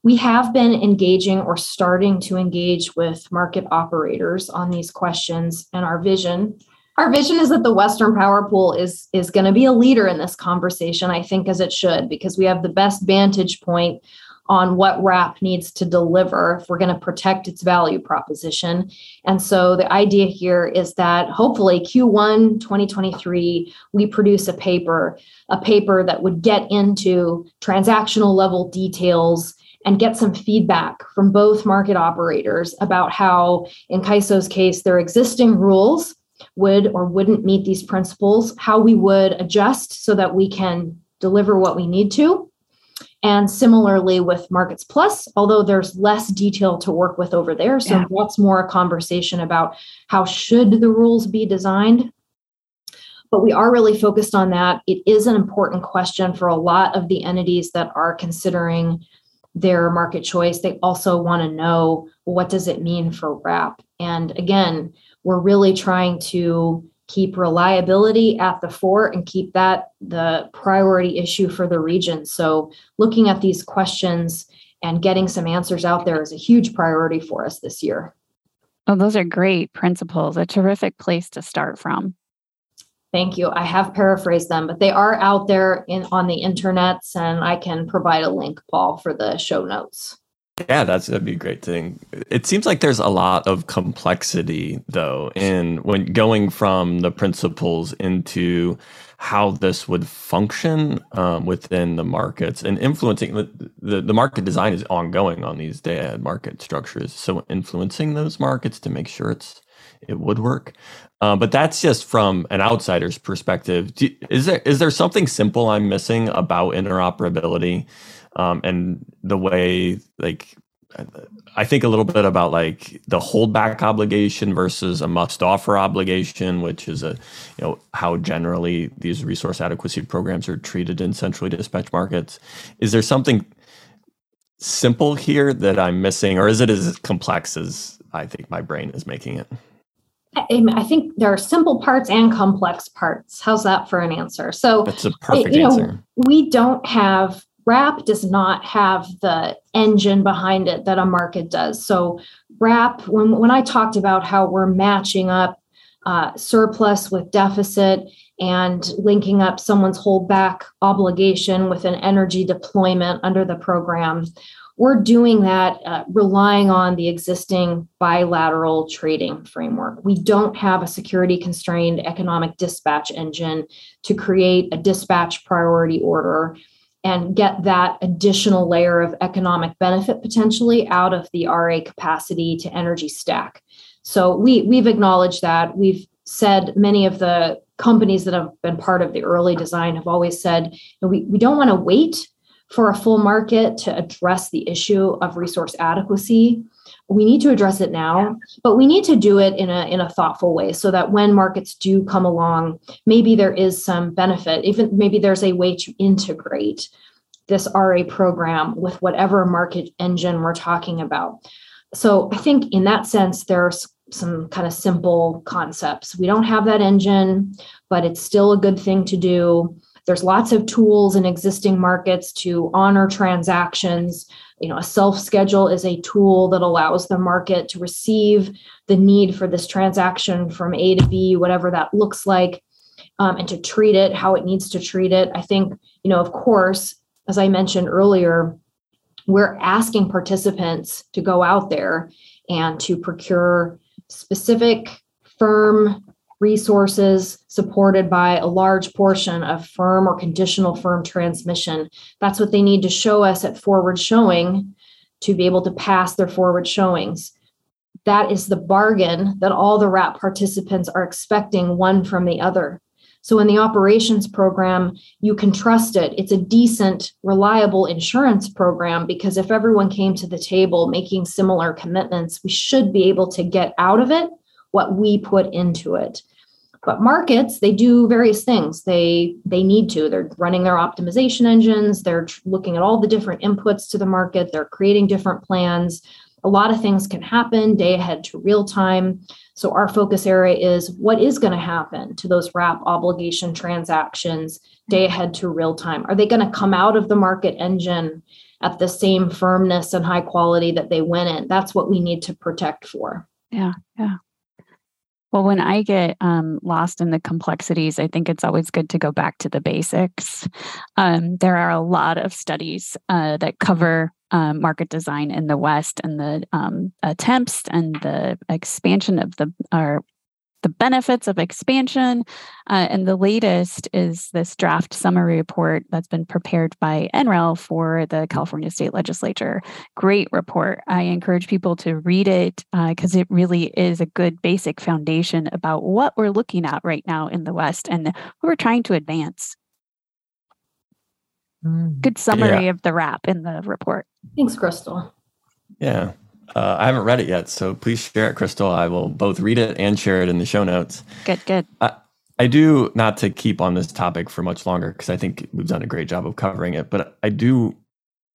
We have been engaging or starting to engage with market operators on these questions and our vision. Our vision is that the Western Power Pool is, is going to be a leader in this conversation, I think, as it should, because we have the best vantage point on what WRAP needs to deliver if we're going to protect its value proposition. And so the idea here is that hopefully Q1 2023, we produce a paper, a paper that would get into transactional level details and get some feedback from both market operators about how, in CAISO's case, their existing rules would or wouldn't meet these principles, how we would adjust so that we can deliver what we need to and similarly with Markets Plus, although there's less detail to work with over there. So yeah. that's more a conversation about how should the rules be designed. But we are really focused on that. It is an important question for a lot of the entities that are considering their market choice. They also want to know what does it mean for WRAP? And again, we're really trying to keep reliability at the fore and keep that the priority issue for the region. So, looking at these questions and getting some answers out there is a huge priority for us this year. Oh, those are great principles, a terrific place to start from. Thank you. I have paraphrased them, but they are out there in on the internets and I can provide a link, Paul, for the show notes. Yeah, that's that'd be a great thing. It seems like there's a lot of complexity though in when going from the principles into how this would function um, within the markets and influencing the, the, market design is ongoing on these day ahead market structures. So influencing those markets to make sure it's it would work. Uh, but that's just from an outsider's perspective. Do, is there is there something simple I'm missing about interoperability? Um, and the way like I think a little bit about like the holdback obligation versus a must offer obligation, which is a you know how generally these resource adequacy programs are treated in centrally dispatched markets. Is there something simple here that I'm missing, or is it as complex as I think my brain is making it? I think there are simple parts and complex parts. How's that for an answer? So that's a perfect you know, answer. We don't have WRAP does not have the engine behind it that a market does. So, WRAP, when, when I talked about how we're matching up uh, surplus with deficit and linking up someone's holdback obligation with an energy deployment under the program, we're doing that uh, relying on the existing bilateral trading framework. We don't have a security constrained economic dispatch engine to create a dispatch priority order and get that additional layer of economic benefit potentially out of the RA capacity to energy stack. So we we've acknowledged that. We've said many of the companies that have been part of the early design have always said we, we don't want to wait for a full market to address the issue of resource adequacy we need to address it now but we need to do it in a in a thoughtful way so that when markets do come along maybe there is some benefit. Even maybe there's a way to integrate this RA program with whatever market engine we're talking about. So i think in that sense there's some kind of simple concepts. We don't have that engine but it's still a good thing to do. There's lots of tools in existing markets to honor transactions you know a self schedule is a tool that allows the market to receive the need for this transaction from a to b whatever that looks like um, and to treat it how it needs to treat it. I think you know of course as i mentioned earlier we're asking participants to go out there and to procure specific firm resources supported by a large portion of firm or conditional firm transmission. That's what they need to show us at forward showing to be able to pass their forward showings. That is the bargain that all the WRAP participants are expecting one from the other. So, in the operations program, you can trust it. It's a decent, reliable insurance program because if everyone came to the table making similar commitments, we should be able to get out of it what we put into it. but markets they do various things. They they need to. They're running their optimization engines. They're looking at all the different inputs to the market. They're creating different plans. A lot of things can happen day ahead to real time. So our focus area is what is going to happen to those wrap obligation transactions day ahead to real time? Are they going to come out of the market engine at the same firmness and high quality that they went in? That's what we need to protect for. Yeah yeah well, when I get um, lost in the complexities, I think it's always good to go back to the basics. Um, there are a lot of studies uh, that cover uh, market design in the West and the um, attempts and the expansion of the, or the benefits of expansion. Uh, and the latest is this draft summary report that's been prepared by NREL for the California State Legislature. Great report. I encourage people to read it because uh, it really is a good basic foundation about what we're looking at right now in the West and what we're trying to advance. Mm. Good summary yeah. of the wrap in the report. Thanks, Crystal. Yeah. Uh, I haven't read it yet, so please share it, Crystal. I will both read it and share it in the show notes. Good, good. I, I do not to keep on this topic for much longer because I think we've done a great job of covering it, but I do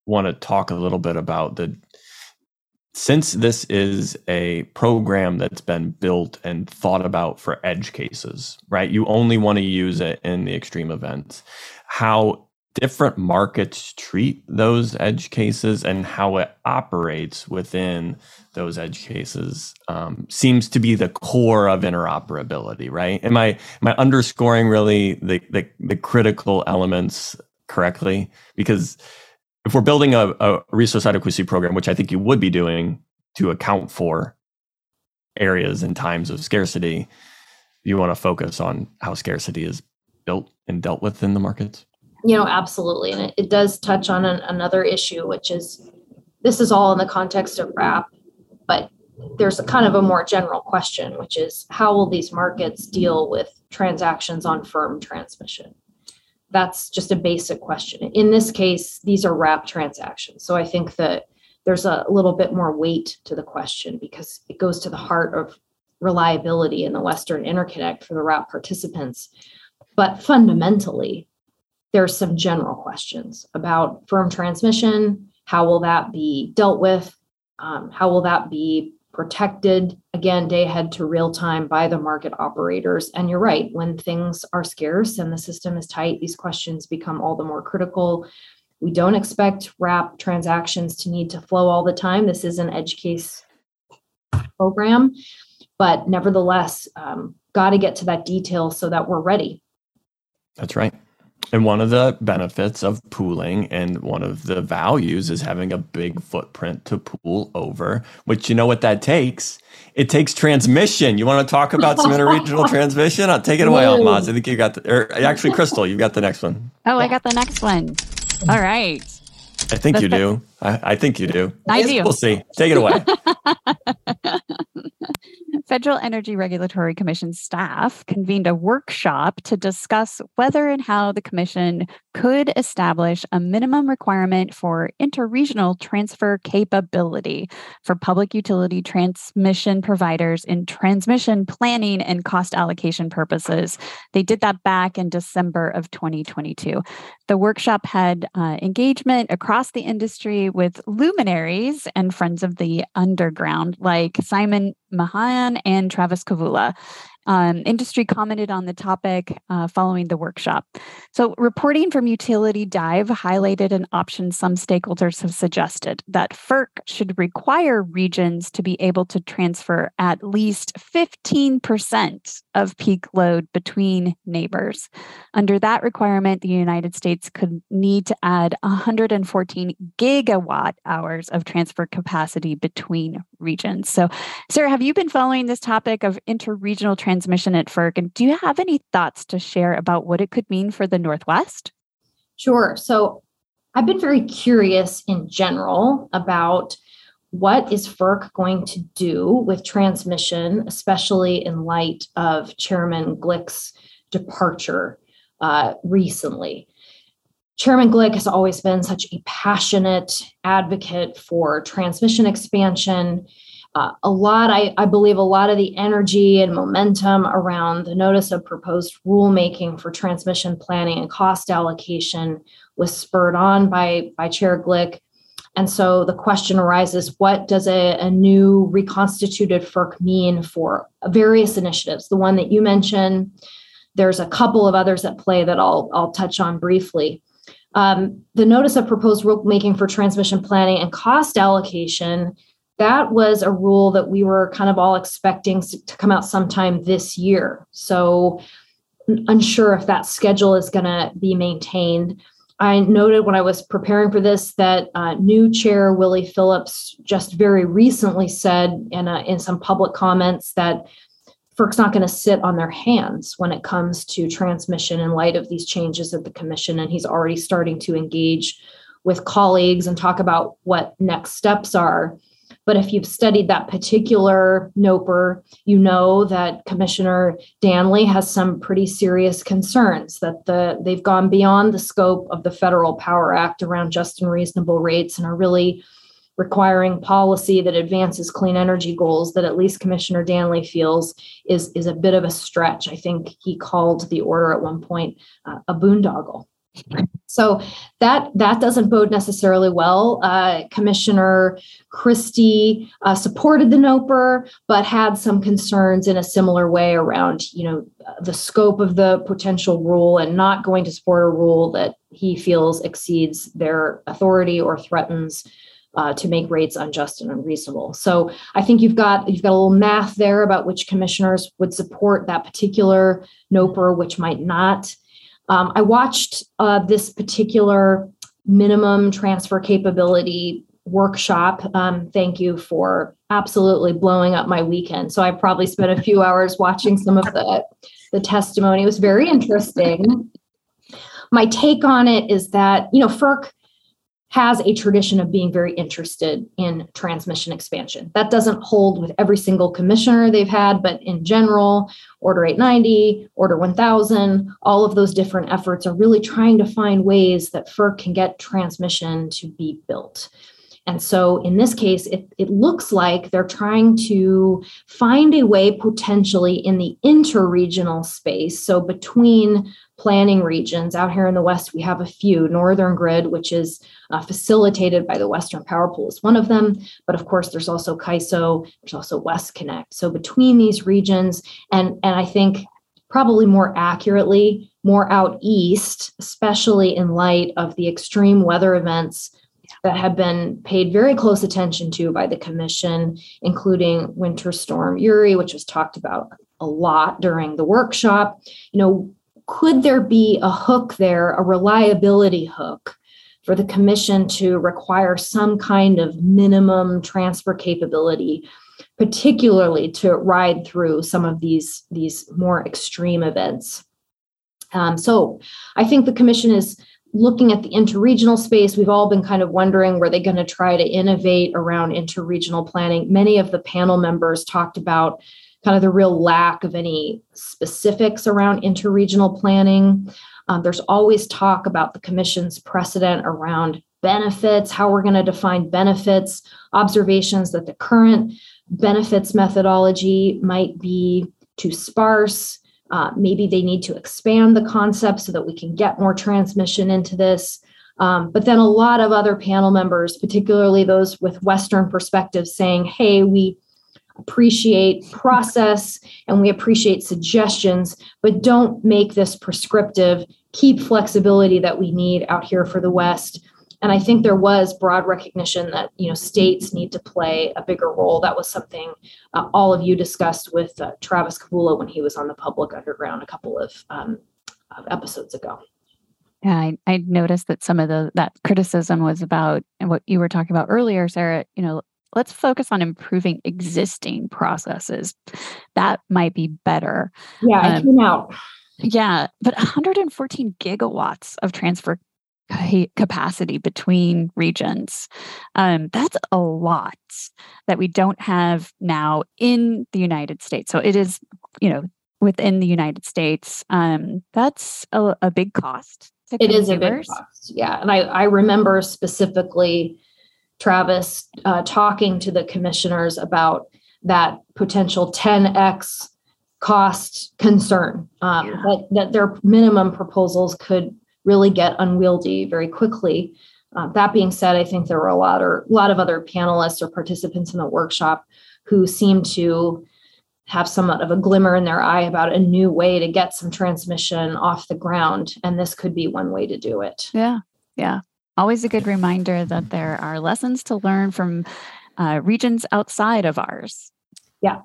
want to talk a little bit about the since this is a program that's been built and thought about for edge cases, right? You only want to use it in the extreme events. How different markets treat those edge cases and how it operates within those edge cases um, seems to be the core of interoperability right? Am i am i underscoring really the the, the critical elements correctly? Because if we're building a, a resource adequacy program which i think you would be doing to account for areas and times of scarcity you want to focus on how scarcity is built and dealt with in the markets you know, absolutely. And it, it does touch on an, another issue, which is this is all in the context of wrap, but there's a kind of a more general question, which is how will these markets deal with transactions on firm transmission? That's just a basic question. In this case, these are wrap transactions. So I think that there's a little bit more weight to the question because it goes to the heart of reliability in the Western Interconnect for the wrap participants. But fundamentally, there's some general questions about firm transmission. How will that be dealt with? Um, how will that be protected again day ahead to real time by the market operators? And you're right when things are scarce and the system is tight these questions become all the more critical. We don't expect wrap transactions to need to flow all the time. This is an edge case program but nevertheless um, got to get to that detail so that we're ready. That's right and one of the benefits of pooling and one of the values is having a big footprint to pool over, which you know what that takes? It takes transmission. You want to talk about some interregional (laughs) transmission? I'll take it away, Almaz. I think you got the, or actually, Crystal, you've got the next one. Oh, I got the next one. All right. I think you do. I, I, think you do. I do. We'll see. Take it away. (laughs) Federal Energy Regulatory Commission staff convened a workshop to discuss whether and how the Commission could establish a minimum requirement for interregional transfer capability for public utility transmission providers in transmission planning and cost allocation purposes. They did that back in December of 2022. The workshop had uh, engagement across the industry with luminaries and friends of the underground like Simon Mahan and Travis Kavulla. Um, industry commented on the topic uh, following the workshop. So, reporting from Utility Dive highlighted an option some stakeholders have suggested that FERC should require regions to be able to transfer at least 15% of peak load between neighbors. Under that requirement, the United States could need to add 114 gigawatt hours of transfer capacity between regions. So, Sarah, have you been following this topic of interregional transmission at FERC? And do you have any thoughts to share about what it could mean for the Northwest? Sure. So, I've been very curious in general about what is FERC going to do with transmission, especially in light of Chairman Glick's departure uh, recently? Chairman Glick has always been such a passionate advocate for transmission expansion. Uh, a lot, I, I believe, a lot of the energy and momentum around the notice of proposed rulemaking for transmission planning and cost allocation was spurred on by, by Chair Glick. And so the question arises what does a, a new reconstituted FERC mean for various initiatives? The one that you mentioned, there's a couple of others at play that I'll, I'll touch on briefly. Um, the notice of proposed rulemaking for transmission planning and cost allocation that was a rule that we were kind of all expecting to come out sometime this year. So, unsure if that schedule is going to be maintained. I noted when I was preparing for this that uh, new chair Willie Phillips just very recently said in, a, in some public comments that FERC's not going to sit on their hands when it comes to transmission in light of these changes at the commission. And he's already starting to engage with colleagues and talk about what next steps are. But if you've studied that particular NOPR, you know that Commissioner Danly has some pretty serious concerns that the they've gone beyond the scope of the Federal Power Act around just and reasonable rates and are really requiring policy that advances clean energy goals that at least Commissioner Danly feels is, is a bit of a stretch. I think he called the order at one point uh, a boondoggle. So that that doesn't bode necessarily well. Uh, Commissioner Christie uh, supported the NOPR, but had some concerns in a similar way around, you know, the scope of the potential rule and not going to support a rule that he feels exceeds their authority or threatens uh, to make rates unjust and unreasonable. So I think you've got you've got a little math there about which commissioners would support that particular NOPR, which might not. Um, I watched uh, this particular minimum transfer capability workshop. Um, thank you for absolutely blowing up my weekend. So I probably spent a few (laughs) hours watching some of the, the testimony. It was very interesting. My take on it is that, you know, FERC has a tradition of being very interested in transmission expansion. That doesn't hold with every single commissioner they've had, but in general, Order 890, Order 1000, all of those different efforts are really trying to find ways that FERC can get transmission to be built. And so in this case, it, it looks like they're trying to find a way potentially in the interregional space. So between planning regions out here in the West, we have a few. Northern Grid, which is uh, facilitated by the Western Power Pool, is one of them. But of course, there's also CAISO, there's also West Connect. So between these regions, and, and I think probably more accurately, more out east, especially in light of the extreme weather events that have been paid very close attention to by the commission, including Winter Storm Uri, which was talked about a lot during the workshop. You know, could there be a hook there, a reliability hook for the commission to require some kind of minimum transfer capability particularly to ride through some of these these more extreme events um, so i think the commission is looking at the interregional space, we've all been kind of wondering were they going to try to innovate around interregional planning? Many of the panel members talked about kind of the real lack of any specifics around interregional planning. Um, there's always talk about the commission's precedent around benefits, how we're going to define benefits, observations that the current benefits methodology might be too sparse. Uh, maybe they need to expand the concept so that we can get more transmission into this. Um, but then a lot of other panel members, particularly those with Western perspectives, saying, hey, we appreciate process and we appreciate suggestions, but don't make this prescriptive. Keep flexibility that we need out here for the West. And i think there was broad recognition that you know states need to play a bigger role. That was something uh, all of you discussed with uh, travis Kavulla when he was on the public underground a couple of, um, episodes ago. Yeah I, I noticed that some of the that criticism was about and what you were talking about earlier sarah you know let's focus on improving existing processes that might be better yeah um, i came out yeah, but 114 gigawatts of transfer capacity between regions. Um, that's a lot that we don't have now in the United States. So it is, you know, within the United States. Um, that's a, a, big cost. It is a big cost. Yeah. And I, I remember specifically Travis uh, talking to the commissioners about that potential 10x cost concern um, yeah. that, that their minimum proposals could really get unwieldy very quickly. Uh, that being said, I think there were a lot or a lot of other panelists or participants in the workshop who seemed to have somewhat of a glimmer in their eye about a new way to get some transmission off the ground, and this could be one way to do it. Yeah, yeah. Always a good reminder that there are lessons to learn from uh, regions outside of ours. Yeah.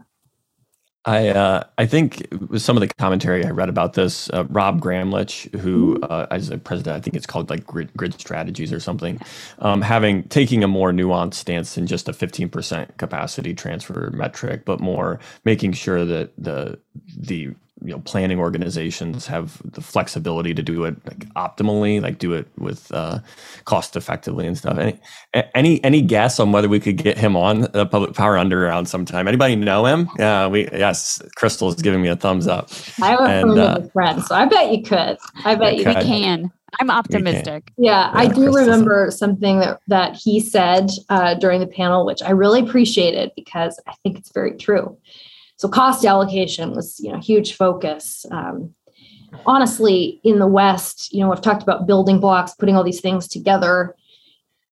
I uh, I think with some of the commentary I read about this, uh, Rob Gramlich, who mm-hmm. uh, as a president, I think it's called like grid, grid strategies or something, um, having taking a more nuanced stance than just a 15% capacity transfer metric, but more making sure that the the you know planning organizations have the flexibility to do it like optimally like do it with uh, cost effectively and stuff. Any any any guess on whether we could get him on the public power underground sometime? Anybody know him? Yeah we yes crystal is giving me a thumbs up. I have a and, uh, friend so i bet you could. I bet you could. can. I'm optimistic. Yeah, yeah, i do remember something that that he said uh, during the panel which i really appreciated because i think it's very true so cost allocation was you know huge focus. Um, honestly in the west you know i've talked about building blocks putting all these things together.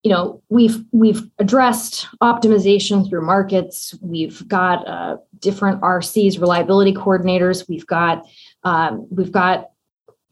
You know we've we've addressed optimization through markets. We've got uh, different rcs reliability coordinators. We've got um, we've got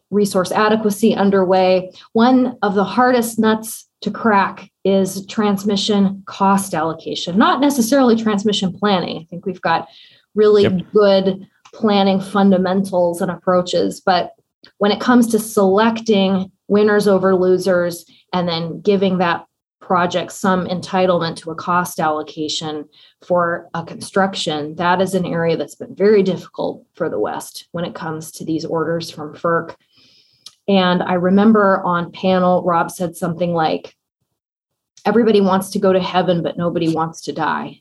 resource adequacy underway. One of the hardest nuts to crack is transmission cost allocation not necessarily transmission planning. I think we've got really yep. good planning fundamentals and approaches. But when it comes to selecting winners over losers and then giving that project some entitlement to a cost allocation for a construction, that is an area that's been very difficult for the West when it comes to these orders from FERC. And I remember on panel, Rob said something like, everybody wants to go to heaven, but nobody wants to die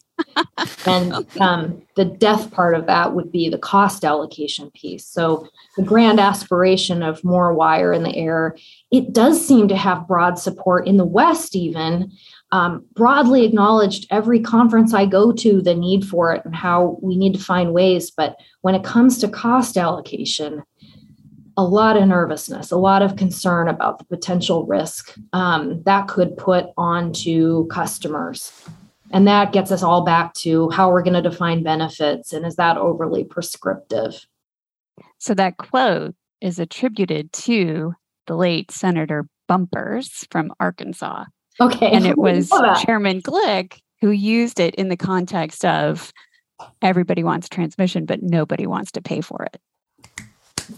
and um, the death part of that would be the cost allocation piece. So the grand aspiration of more wire in the air, it does seem to have broad support in the West, even um, broadly acknowledged every conference I go to the need for it and how we need to find ways. But when it comes to cost allocation, a lot of nervousness, a lot of concern about the potential risk um, that could put onto customers. And that gets us all back to how we're going to define benefits and is that overly prescriptive? So that quote is attributed to the late Senator Bumpers from Arkansas. Okay. And it (laughs) was Chairman Glick who used it in the context of everybody wants transmission, but nobody wants to pay for it.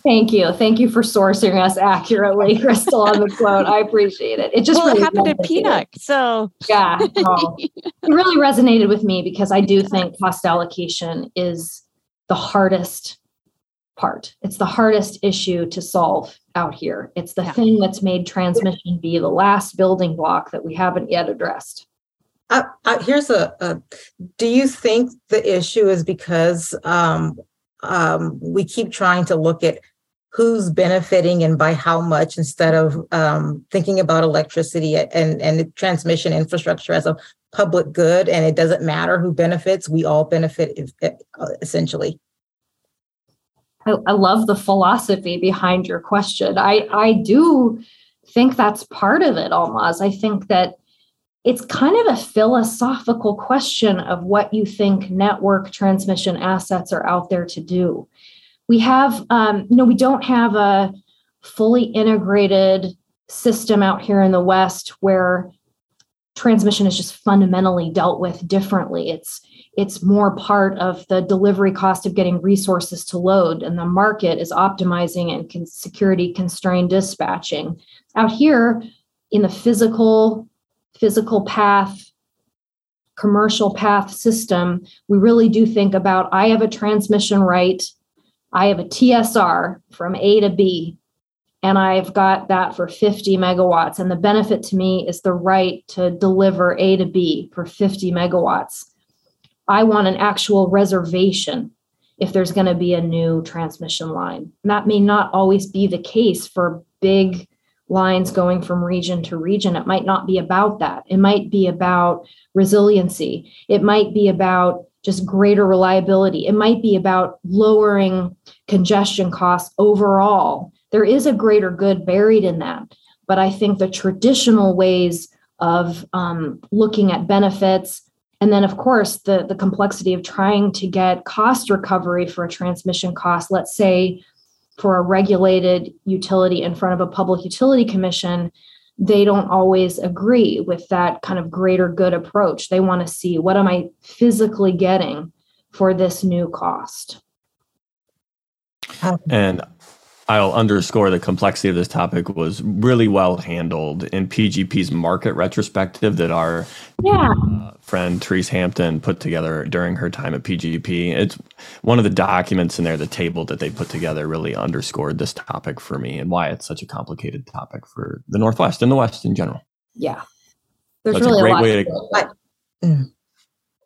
Thank you. Thank you for sourcing us accurately, (laughs) Crystal, on the quote. I appreciate it. It just well, really it happened at PNUC. So yeah, well, (laughs) it really resonated with me because I do think cost allocation is the hardest part. It's the hardest issue to solve out here. It's the yeah. thing that's made transmission be the last building block that we haven't yet addressed. Uh, uh, here's a, a, do you think the issue is because um, um, we keep trying to look at who's benefiting and by how much instead of um, thinking about electricity and, and transmission infrastructure as a public good and it doesn't matter who benefits we all benefit essentially. I, I love the philosophy behind your question. I i do think that's part of it almost i think that it's kind of a philosophical question of what you think network transmission assets are out there to do. We have, um, you know, we don't have a fully integrated system out here in the West where transmission is just fundamentally dealt with differently. It's it's more part of the delivery cost of getting resources to load, and the market is optimizing and security constrained dispatching. Out here in the physical physical path commercial path system, we really do think about I have a transmission right, I have a TSR from A to B, and I've got that for 50 megawatts. And the benefit to me is the right to deliver A to B for 50 megawatts. I want an actual reservation if there's going to be a new transmission line. And that may not always be the case for big lines going from region to region. It might not be about that. It might be about resiliency. It might be about just greater reliability. It might be about lowering congestion costs overall. There is a greater good buried in that. But I think the traditional ways of um, looking at benefits, and then, of course, the, the complexity of trying to get cost recovery for a transmission cost, let's say for a regulated utility in front of a public utility commission, they don't always agree with that kind of greater good approach. They want to see what am I physically getting for this new cost. And I'll underscore the complexity of this topic was really well handled in PGP's market retrospective that our yeah. uh, friend Therese Hampton put together during her time at PGP. It's one of the documents in there, the table that they put together really underscored this topic for me and why it's such a complicated topic for the Northwest and the West in general. Yeah. There's That's really a great a way to. to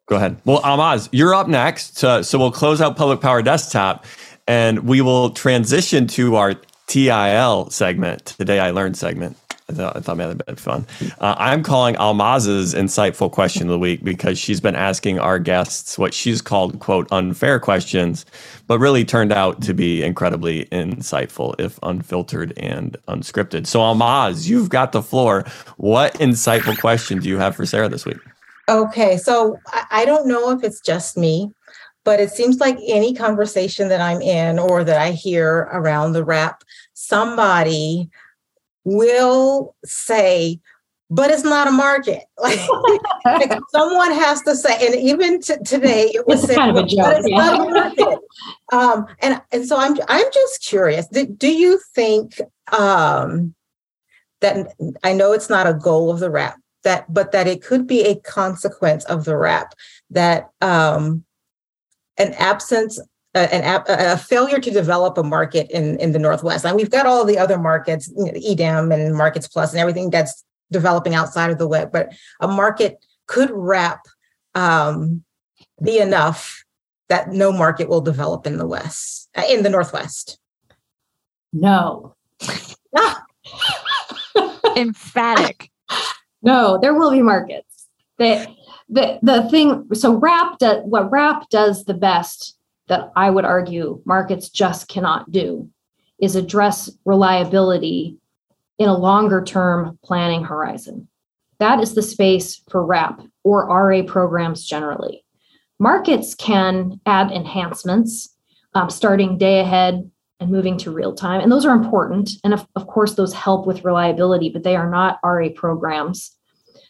Go ahead. Well, Almaz, you're up next. so we'll close out Public Power Desktop and we will transition to our TIL segment, Today I Learned segment. I thought, I thought that would be fun. Uh, I'm calling Almaz's insightful question of the week because she's been asking our guests what she's called, quote, unfair questions, but really turned out to be incredibly insightful if unfiltered and unscripted. So, Almaz, you've got the floor. What insightful question do you have for Sarah this week? Okay, so I don't know if it's just me, but it seems like any conversation that I'm in or that I hear around the WRAP, somebody will say, but it's not a market. (laughs) Like, like someone has to say, and even t- today it was said, kind of but it's yeah. not a market. Um, and and so I'm I'm just curious. Do, do you think um, that I know it's not a goal of the WRAP that, but that it could be a consequence of the WRAP that um, an absence an a failure to develop a market in, in the Northwest. And we've got all the other markets, you know, EDAM and Markets Plus and everything that's developing outside of the web, but a market could WRAP um, be enough that no market will develop in the West, uh, in the Northwest. No. (laughs) (laughs) Emphatic. No, there will be markets. They, the the thing so WRAP does what WRAP does the best that I would argue markets just cannot do is address reliability in a longer term planning horizon. That is the space for WRAP or RA programs generally. Markets can add enhancements um, starting day ahead and moving to real time. And those are important. And of, of course, those help with reliability, but they are not RA programs.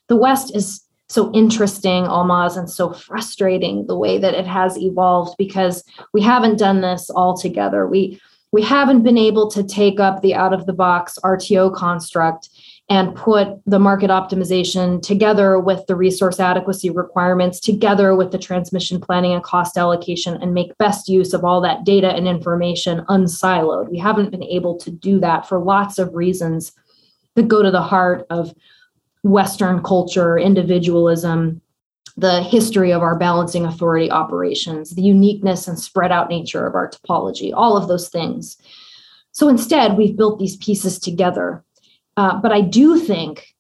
The West is so interesting, Almaz, and so frustrating the way that it has evolved because we haven't done this all together. We we haven't been able to take up the out of the box RTO construct and put the market optimization together with the resource adequacy requirements, together with the transmission planning and cost allocation, and make best use of all that data and information unsiloed. We haven't been able to do that for lots of reasons that go to the heart of Western culture, individualism, the history of our balancing authority operations, the uniqueness and spread out nature of our topology, all of those things. So instead, we've built these pieces together. Uh, but I do think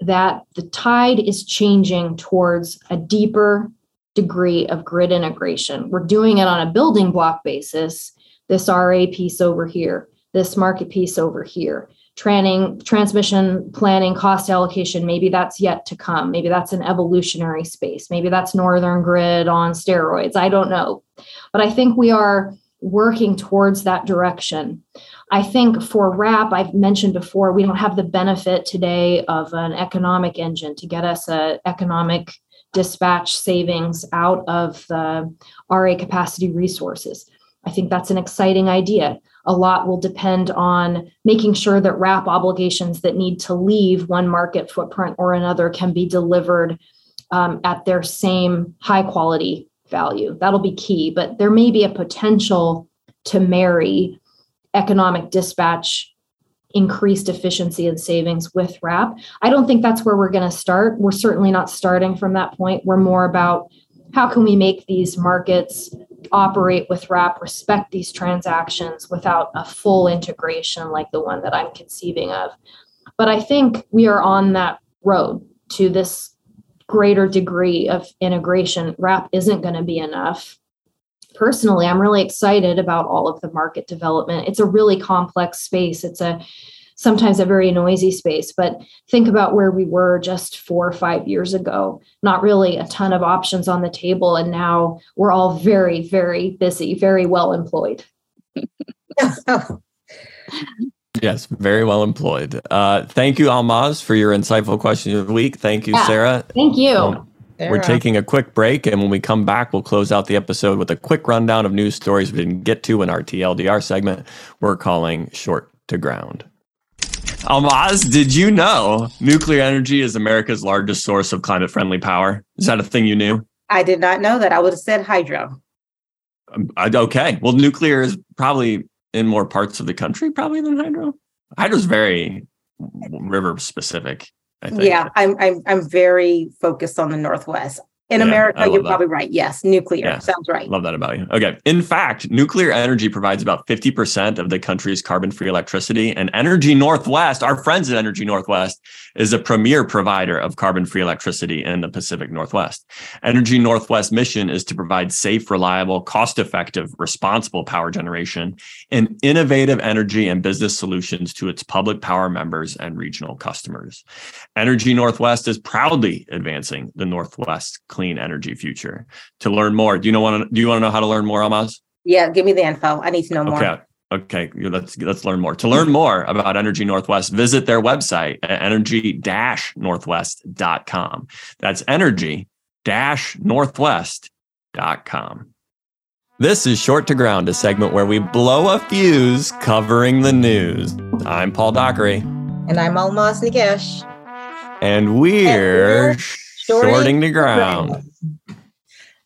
that the tide is changing towards a deeper degree of grid integration. We're doing it on a building block basis, this RA piece over here, this market piece over here training, transmission planning, cost allocation, maybe that's yet to come. Maybe that's an evolutionary space. Maybe that's Northern Grid on steroids. I don't know. But I think we are working towards that direction. I think for WRAP, I've mentioned before, we don't have the benefit today of an economic engine to get us a economic dispatch savings out of the RA capacity resources. I think that's an exciting idea a lot will depend on making sure that WRAP obligations that need to leave one market footprint or another can be delivered um, at their same high quality value. That'll be key, but there may be a potential to marry economic dispatch increased efficiency and savings with WRAP. I don't think that's where we're going to start. We're certainly not starting from that point. We're more about how can we make these markets operate with WRAP, respect these transactions without a full integration like the one that I'm conceiving of. But I think we are on that road to this greater degree of integration. WRAP isn't going to be enough. Personally, I'm really excited about all of the market development. It's a really complex space. It's a sometimes a very noisy space, but think about where we were just four or five years ago. Not really a ton of options on the table. And now we're all very, very busy, very well employed. (laughs) Yes, very well employed. Uh, thank you, Almaz, for your insightful question of the week. Thank you, yeah, Sarah. Thank you. Um, we're taking a quick break, and when we come back, we'll close out the episode with a quick rundown of news stories we didn't get to in our TLDR segment we're calling Short to Ground. Almaz, did you know nuclear energy is America's largest source of climate friendly power? Is that a thing you knew? I did not know that. I would have said hydro. Um, okay. Well, nuclear is probably in more parts of the country, probably than hydro. Hydro's very river specific. Yeah, I'm, I'm I'm very focused on the Northwest in yeah, America, you're that. probably right. Yes, nuclear yeah. sounds right. Love that about you. Okay. In fact, nuclear energy provides about 50% of the country's carbon free electricity. And Energy Northwest, our friends at Energy Northwest, is a premier provider of carbon free electricity in the Pacific Northwest. Energy Northwest mission is to provide safe, reliable, cost effective, responsible power generation and innovative energy and business solutions to its public power members and regional customers. Energy Northwest is proudly advancing the Northwest clean clean energy future. To learn more, do you know want to do you want to know how to learn more, Almaz? Yeah, give me the info. I need to know more. Okay. Okay, let's let's learn more. To learn more about Energy Northwest, visit their website at energy-northwest.com. That's energy-northwest.com. This is Short to Ground, a segment where we blow a fuse covering the news. I'm Paul Dockery. And I'm Almaz Negash. And we're Shorting the ground.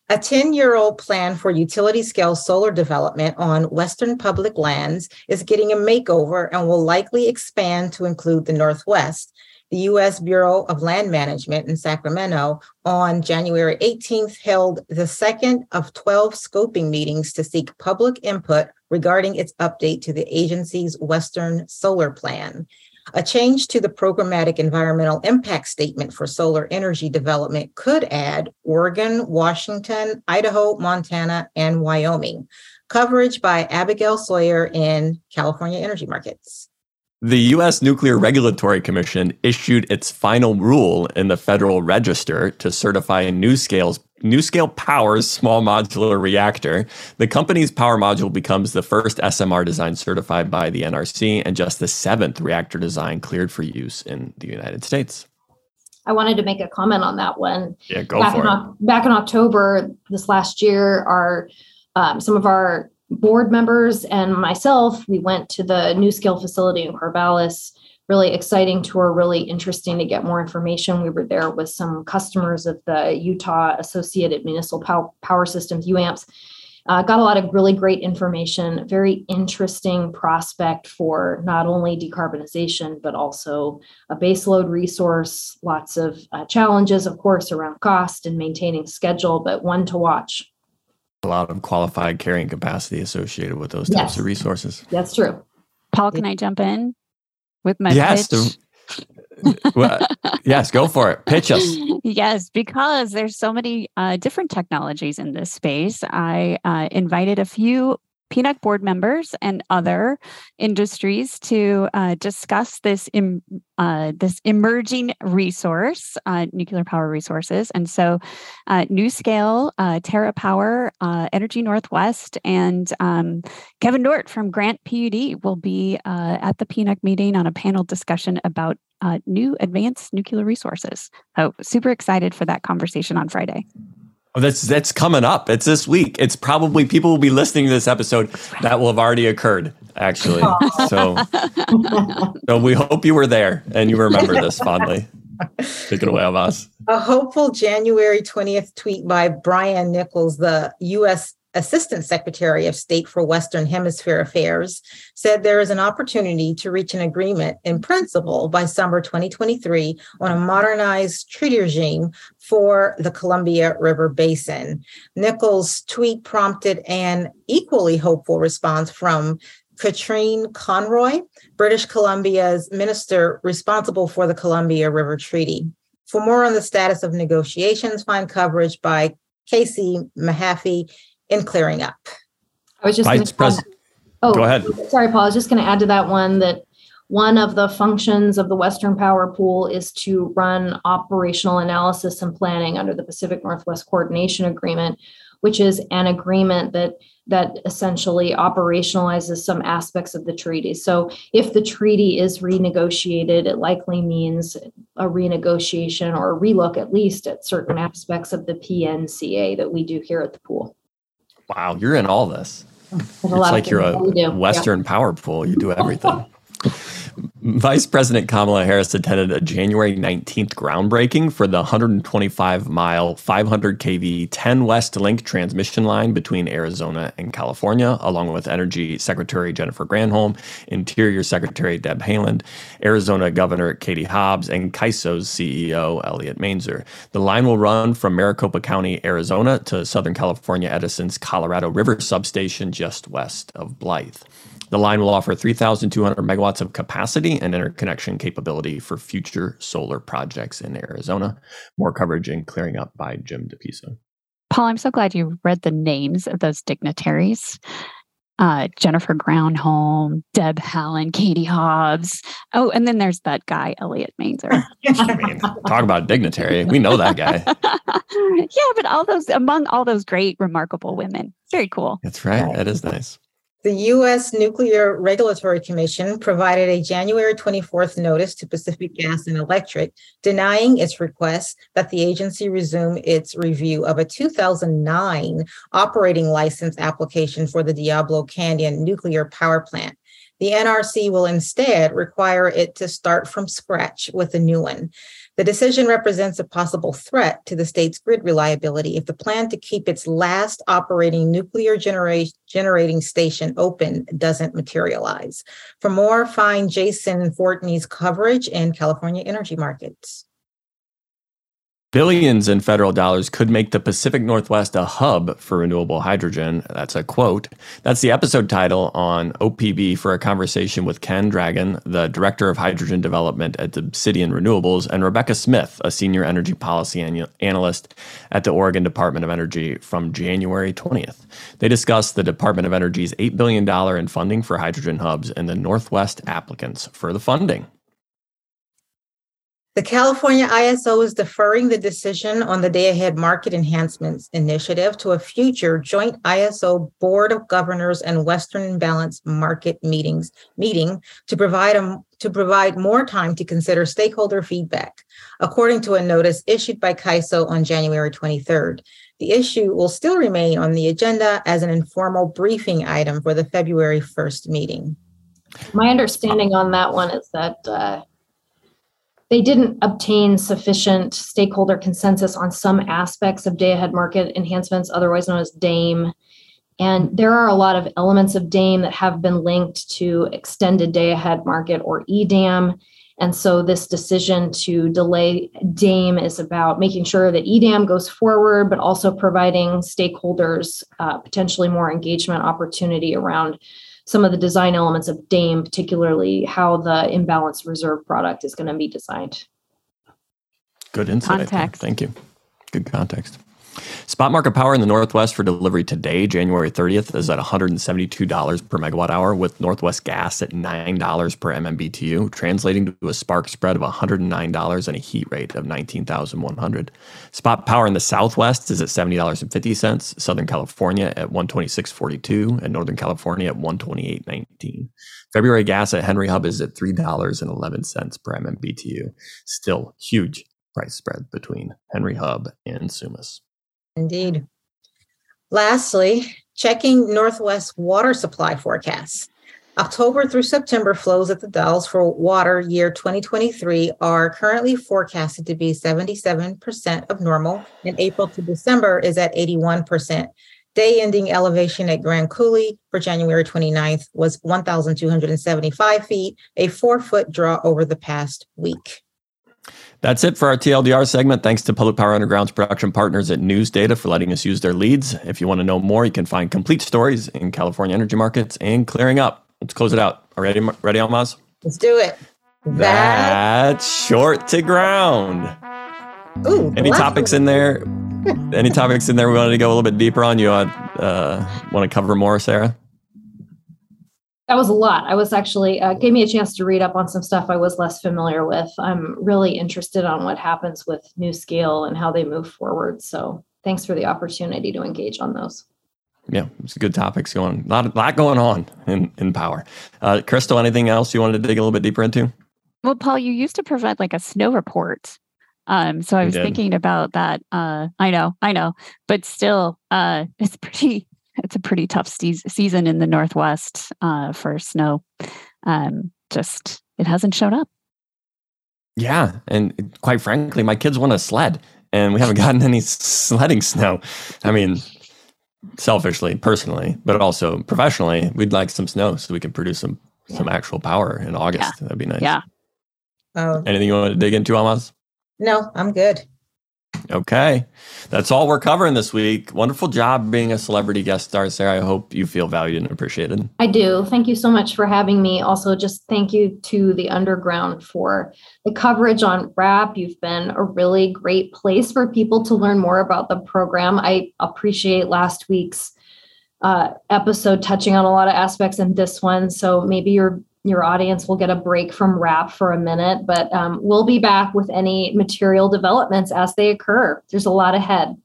A 10 year old plan for utility scale solar development on Western public lands is getting a makeover and will likely expand to include the Northwest. The U.S. Bureau of Land Management in Sacramento on January 18th held the second of 12 scoping meetings to seek public input regarding its update to the agency's Western Solar Plan. A change to the programmatic environmental impact statement for solar energy development could add Oregon, Washington, Idaho, Montana, and Wyoming. Coverage by Abigail Sawyer in California Energy Markets. The U.S. Nuclear Regulatory Commission issued its final rule in the Federal Register to certify NuScale's NuScale Power's small modular reactor. The company's power module becomes the first SMR design certified by the NRC and just the seventh reactor design cleared for use in the United States. I wanted to make a comment on that one. Yeah, go back for in, it. Back in October this last year, our um, some of our board members and myself, we went to the NuScale facility in Corvallis really exciting tour, really interesting to get more information. We were there with some customers of the Utah Associated Municipal Power Systems, UAMPS. Uh, got a lot of really great information, very interesting prospect for not only decarbonization, but also a baseload resource. Lots of uh, challenges, of course, around cost and maintaining schedule, but one to watch. A lot of qualified carrying capacity associated with those types yes. of resources. That's true. Paul, can I jump in? With my yes, pitch? (laughs) well, yes, go for it. Pitch us. (laughs) Yes, because there's so many uh, different technologies in this space. I uh, invited a few PNUC board members and other industries to uh, discuss this Im, uh, this emerging resource, uh, nuclear power resources. And so, uh, NuScale, uh, TerraPower, uh, Energy Northwest, and um, Kevin Dort from Grant PUD will be at the PNUC meeting on a panel discussion about new advanced nuclear resources. So, super excited for that conversation on Friday. Oh, that's that's coming up. It's this week. It's probably people will be listening to this episode that will have already occurred, actually. So, so we hope you were there and you remember this fondly. Take it away, Avas. A hopeful January 20th tweet by Brian Nichols, the U.S. Assistant Secretary of State for Western Hemisphere Affairs, said there is an opportunity to reach an agreement in principle by summer 2023 on a modernized treaty regime for the Columbia River Basin. Nichols' tweet prompted an equally hopeful response from Katrine Conroy, British Columbia's minister responsible for the Columbia River Treaty. For more on the status of negotiations, find coverage by K.C. Mehaffey in Clearing Up. I was just Vice President. Oh, Go ahead. Sorry, Paul. I was just going to add to that one that one of the functions of the Western Power Pool is to run operational analysis and planning under the Pacific Northwest Coordination Agreement, which is an agreement that that essentially operationalizes some aspects of the treaty. So if the treaty is renegotiated, it likely means a renegotiation or a relook at least at certain aspects of the PNCA that we do here at the pool. Wow, you're in all this. There's It's like you're a Yeah. Western power pool. You do everything. (laughs) Vice President Kamala Harris attended a January 19th groundbreaking for the 125 mile, 500 kV 10 West Link transmission line between Arizona and California, along with Energy Secretary Jennifer Granholm, Interior Secretary Deb Haaland, Arizona Governor Katie Hobbs, and CAISO's CEO Elliot Mainzer. The line will run from Maricopa County, Arizona to Southern California Edison's Colorado River substation just west of Blythe. The line will offer 3,200 megawatts of capacity and interconnection capability for future solar projects in Arizona. More coverage and clearing up by Jim DePiso. Paul, I'm so glad you read the names of those dignitaries. Uh, Jennifer Groundholm, Deb Haaland, Katie Hobbs. Oh, and then there's that guy, Elliot Mainzer. (laughs) I mean, talk about dignitary. We know that guy. (laughs) yeah, but all those among all those great, remarkable women. Very cool. That's right. That is nice. The U.S. Nuclear Regulatory Commission provided a January 24th notice to Pacific Gas and Electric denying its request that the agency resume its review of a 2009 operating license application for the Diablo Canyon nuclear power plant. The NRC will instead require it to start from scratch with a new one. The decision represents a possible threat to the state's grid reliability if the plan to keep its last operating nuclear genera- generating station open doesn't materialize. For more, find Jason Fordney's coverage in California energy markets. Billions in federal dollars could make the Pacific Northwest a hub for renewable hydrogen. That's a quote. That's the episode title on OPB for a conversation with Ken Dragoon, the Director of Hydrogen Development at Obsidian Renewables, and Rebecca Smith, a Senior Energy Policy an- Analyst at the Oregon Department of Energy from January 20th. They discuss the Department of Energy's $8 billion in funding for hydrogen hubs and the Northwest applicants for the funding. The California ISO is deferring the decision on the day ahead market enhancements initiative to a future joint ISO Board of Governors and Western Balance Market meetings meeting to provide a, to provide more time to consider stakeholder feedback, according to a notice issued by CAISO on January 23rd. The issue will still remain on the agenda as an informal briefing item for the February 1st meeting. My understanding on that one is that uh, they didn't obtain sufficient stakeholder consensus on some aspects of day ahead market enhancements, otherwise known as DAME. And there are a lot of elements of DAME that have been linked to extended day ahead market or EDAM. And so this decision to delay DAME is about making sure that EDAM goes forward, but also providing stakeholders uh, potentially more engagement opportunity around some of the design elements of DAME, particularly how the imbalanced reserve product is going to be designed. Good insight. Context. Thank you. Good context. Spot market power in the Northwest for delivery today, January 30th, is at $172 per megawatt hour, with Northwest gas at $9 per MMBTU, translating to a spark spread of $109 and a heat rate of 19,100. Spot power in the Southwest is at $70.50, Southern California at 126.42, and Northern California at 128.19. February gas at Henry Hub is at $3.11 per MMBTU. Still huge price spread between Henry Hub and Sumas. Indeed. Lastly, checking Northwest water supply forecasts. October through September flows at the Dalles for water year 2023 are currently forecasted to be 77% of normal, and April to December is at 81%. Day ending elevation at Grand Coulee for January 29th was 1,275 feet, a four foot draw over the past week. That's it for our TLDR segment. Thanks to Public Power Underground's production partners at News Data for letting us use their leads. If you want to know more, you can find complete stories in California energy markets and clearing up. Let's close it out. Are ready, ready, Almaz? Let's do it. That's short to ground. Ooh, Any topics in there? Any topics in there we wanted to go a little bit deeper on? You uh, want to cover more, Sarah? That was a lot. I was actually uh, gave me a chance to read up on some stuff I was less familiar with. I'm really interested on what happens with NuScale and how they move forward. So thanks for the opportunity to engage on those. Yeah, it's good topics going. A lot, lot going on in, in power. Uh, Crystal, anything else you wanted to dig a little bit deeper into? Well, Paul, you used to provide like a snow report. Um, so I was thinking about that. Uh, I know, I know, but still, uh, (laughs) it's pretty. It's a pretty tough seas season in the Northwest uh, for snow. Um, just it hasn't showed up. Yeah, and quite frankly, my kids want a sled, and we haven't (laughs) gotten any sledding snow. I mean, selfishly, personally, but also professionally, we'd like some snow so we can produce some some actual power in August. That'd be nice. Yeah. Oh, Anything you want to dig into, Almaz? no, I'm good. Okay. That's all we're covering this week. Wonderful job being a celebrity guest star, Sarah. I hope you feel valued and appreciated. I do. Thank you so much for having me. Also, just thank you to the Underground for the coverage on WRAP. You've been a really great place for people to learn more about the program. I appreciate last week's uh, episode touching on a lot of aspects in this one. So maybe your your audience will get a break from WRAP for a minute, but um, we'll be back with any material developments as they occur. There's a lot ahead.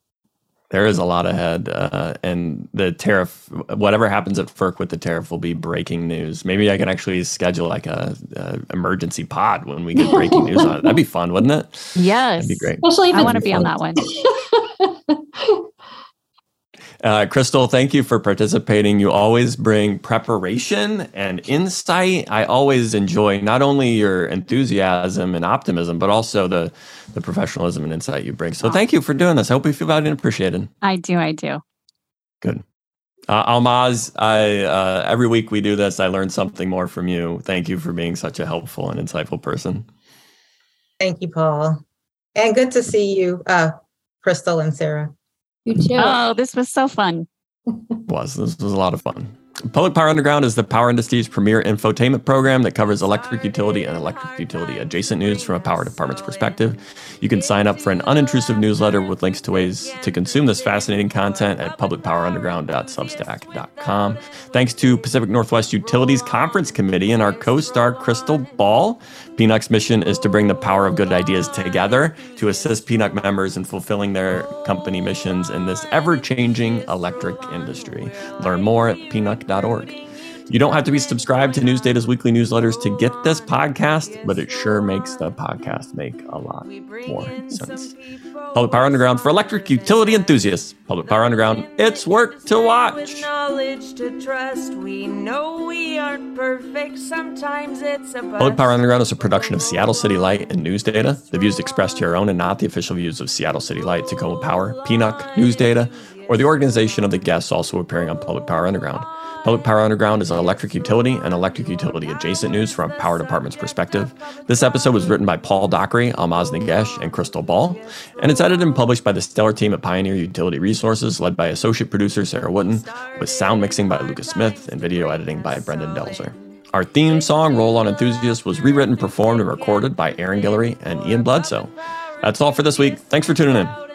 There is a lot ahead, uh, and the tariff, whatever happens at FERC with the tariff, will be breaking news. Maybe I can actually schedule like a, a emergency pod when we get breaking news on it. That'd be fun, wouldn't it? (laughs) Yes, That'd be great. Especially if I want to be on that one. (laughs) Uh, Crystal, thank you for participating. You always bring preparation and insight. I always enjoy not only your enthusiasm and optimism, but also the the professionalism and insight you bring. So thank you for doing this. I hope you feel valued and appreciated. I do. I do. Good. Uh, Almaz, I uh, every week we do this. I learn something more from you. Thank you for being such a helpful and insightful person. Thank you, Paul. And good to see you, uh, Crystal and Sarah. You too. Oh, this was so fun. was. This was a lot of fun. Public Power Underground is the power industry's premier infotainment program that covers electric utility and electric utility adjacent news from a power department's perspective. You can sign up for an unintrusive newsletter with links to ways to consume this fascinating content at publicpowerunderground.substack.com. Thanks to Pacific Northwest Utilities Conference Committee and our co-star Crystal Ball. PNUC's mission is to bring the power of good ideas together to assist PNUC members in fulfilling their company missions in this ever-changing electric industry. Learn more at pnuc.org. You don't have to be subscribed to NewsData's weekly newsletters to get this podcast, but it sure makes the podcast make a lot more sense. Public Power Underground for electric utility enthusiasts. Public Power Underground, it's work to watch. With knowledge to trust, we know we aren't perfect. Sometimes it's a Public Power Underground is a production of Seattle City Light and News Data. The views expressed here are own and not the official views of Seattle City Light, Tacoma Power, PNUC, News Data, or the organization of the guests also appearing on Public Power Underground. Public Power Underground is an electric utility and electric utility adjacent news from a power department's perspective. This episode was written by Paul Dockery, Almaz Negash, and Crystal Ball, and it's edited and published by the stellar team at Pioneer Utility Resources, led by associate producer Sarah Wooten, with sound mixing by Lucas Smith and video editing by Brendan Delzer. Our theme song, Roll On Enthusiast, was rewritten, performed, and recorded by Aaron Guillory and Ian Bledsoe. That's all for this week. Thanks for tuning in.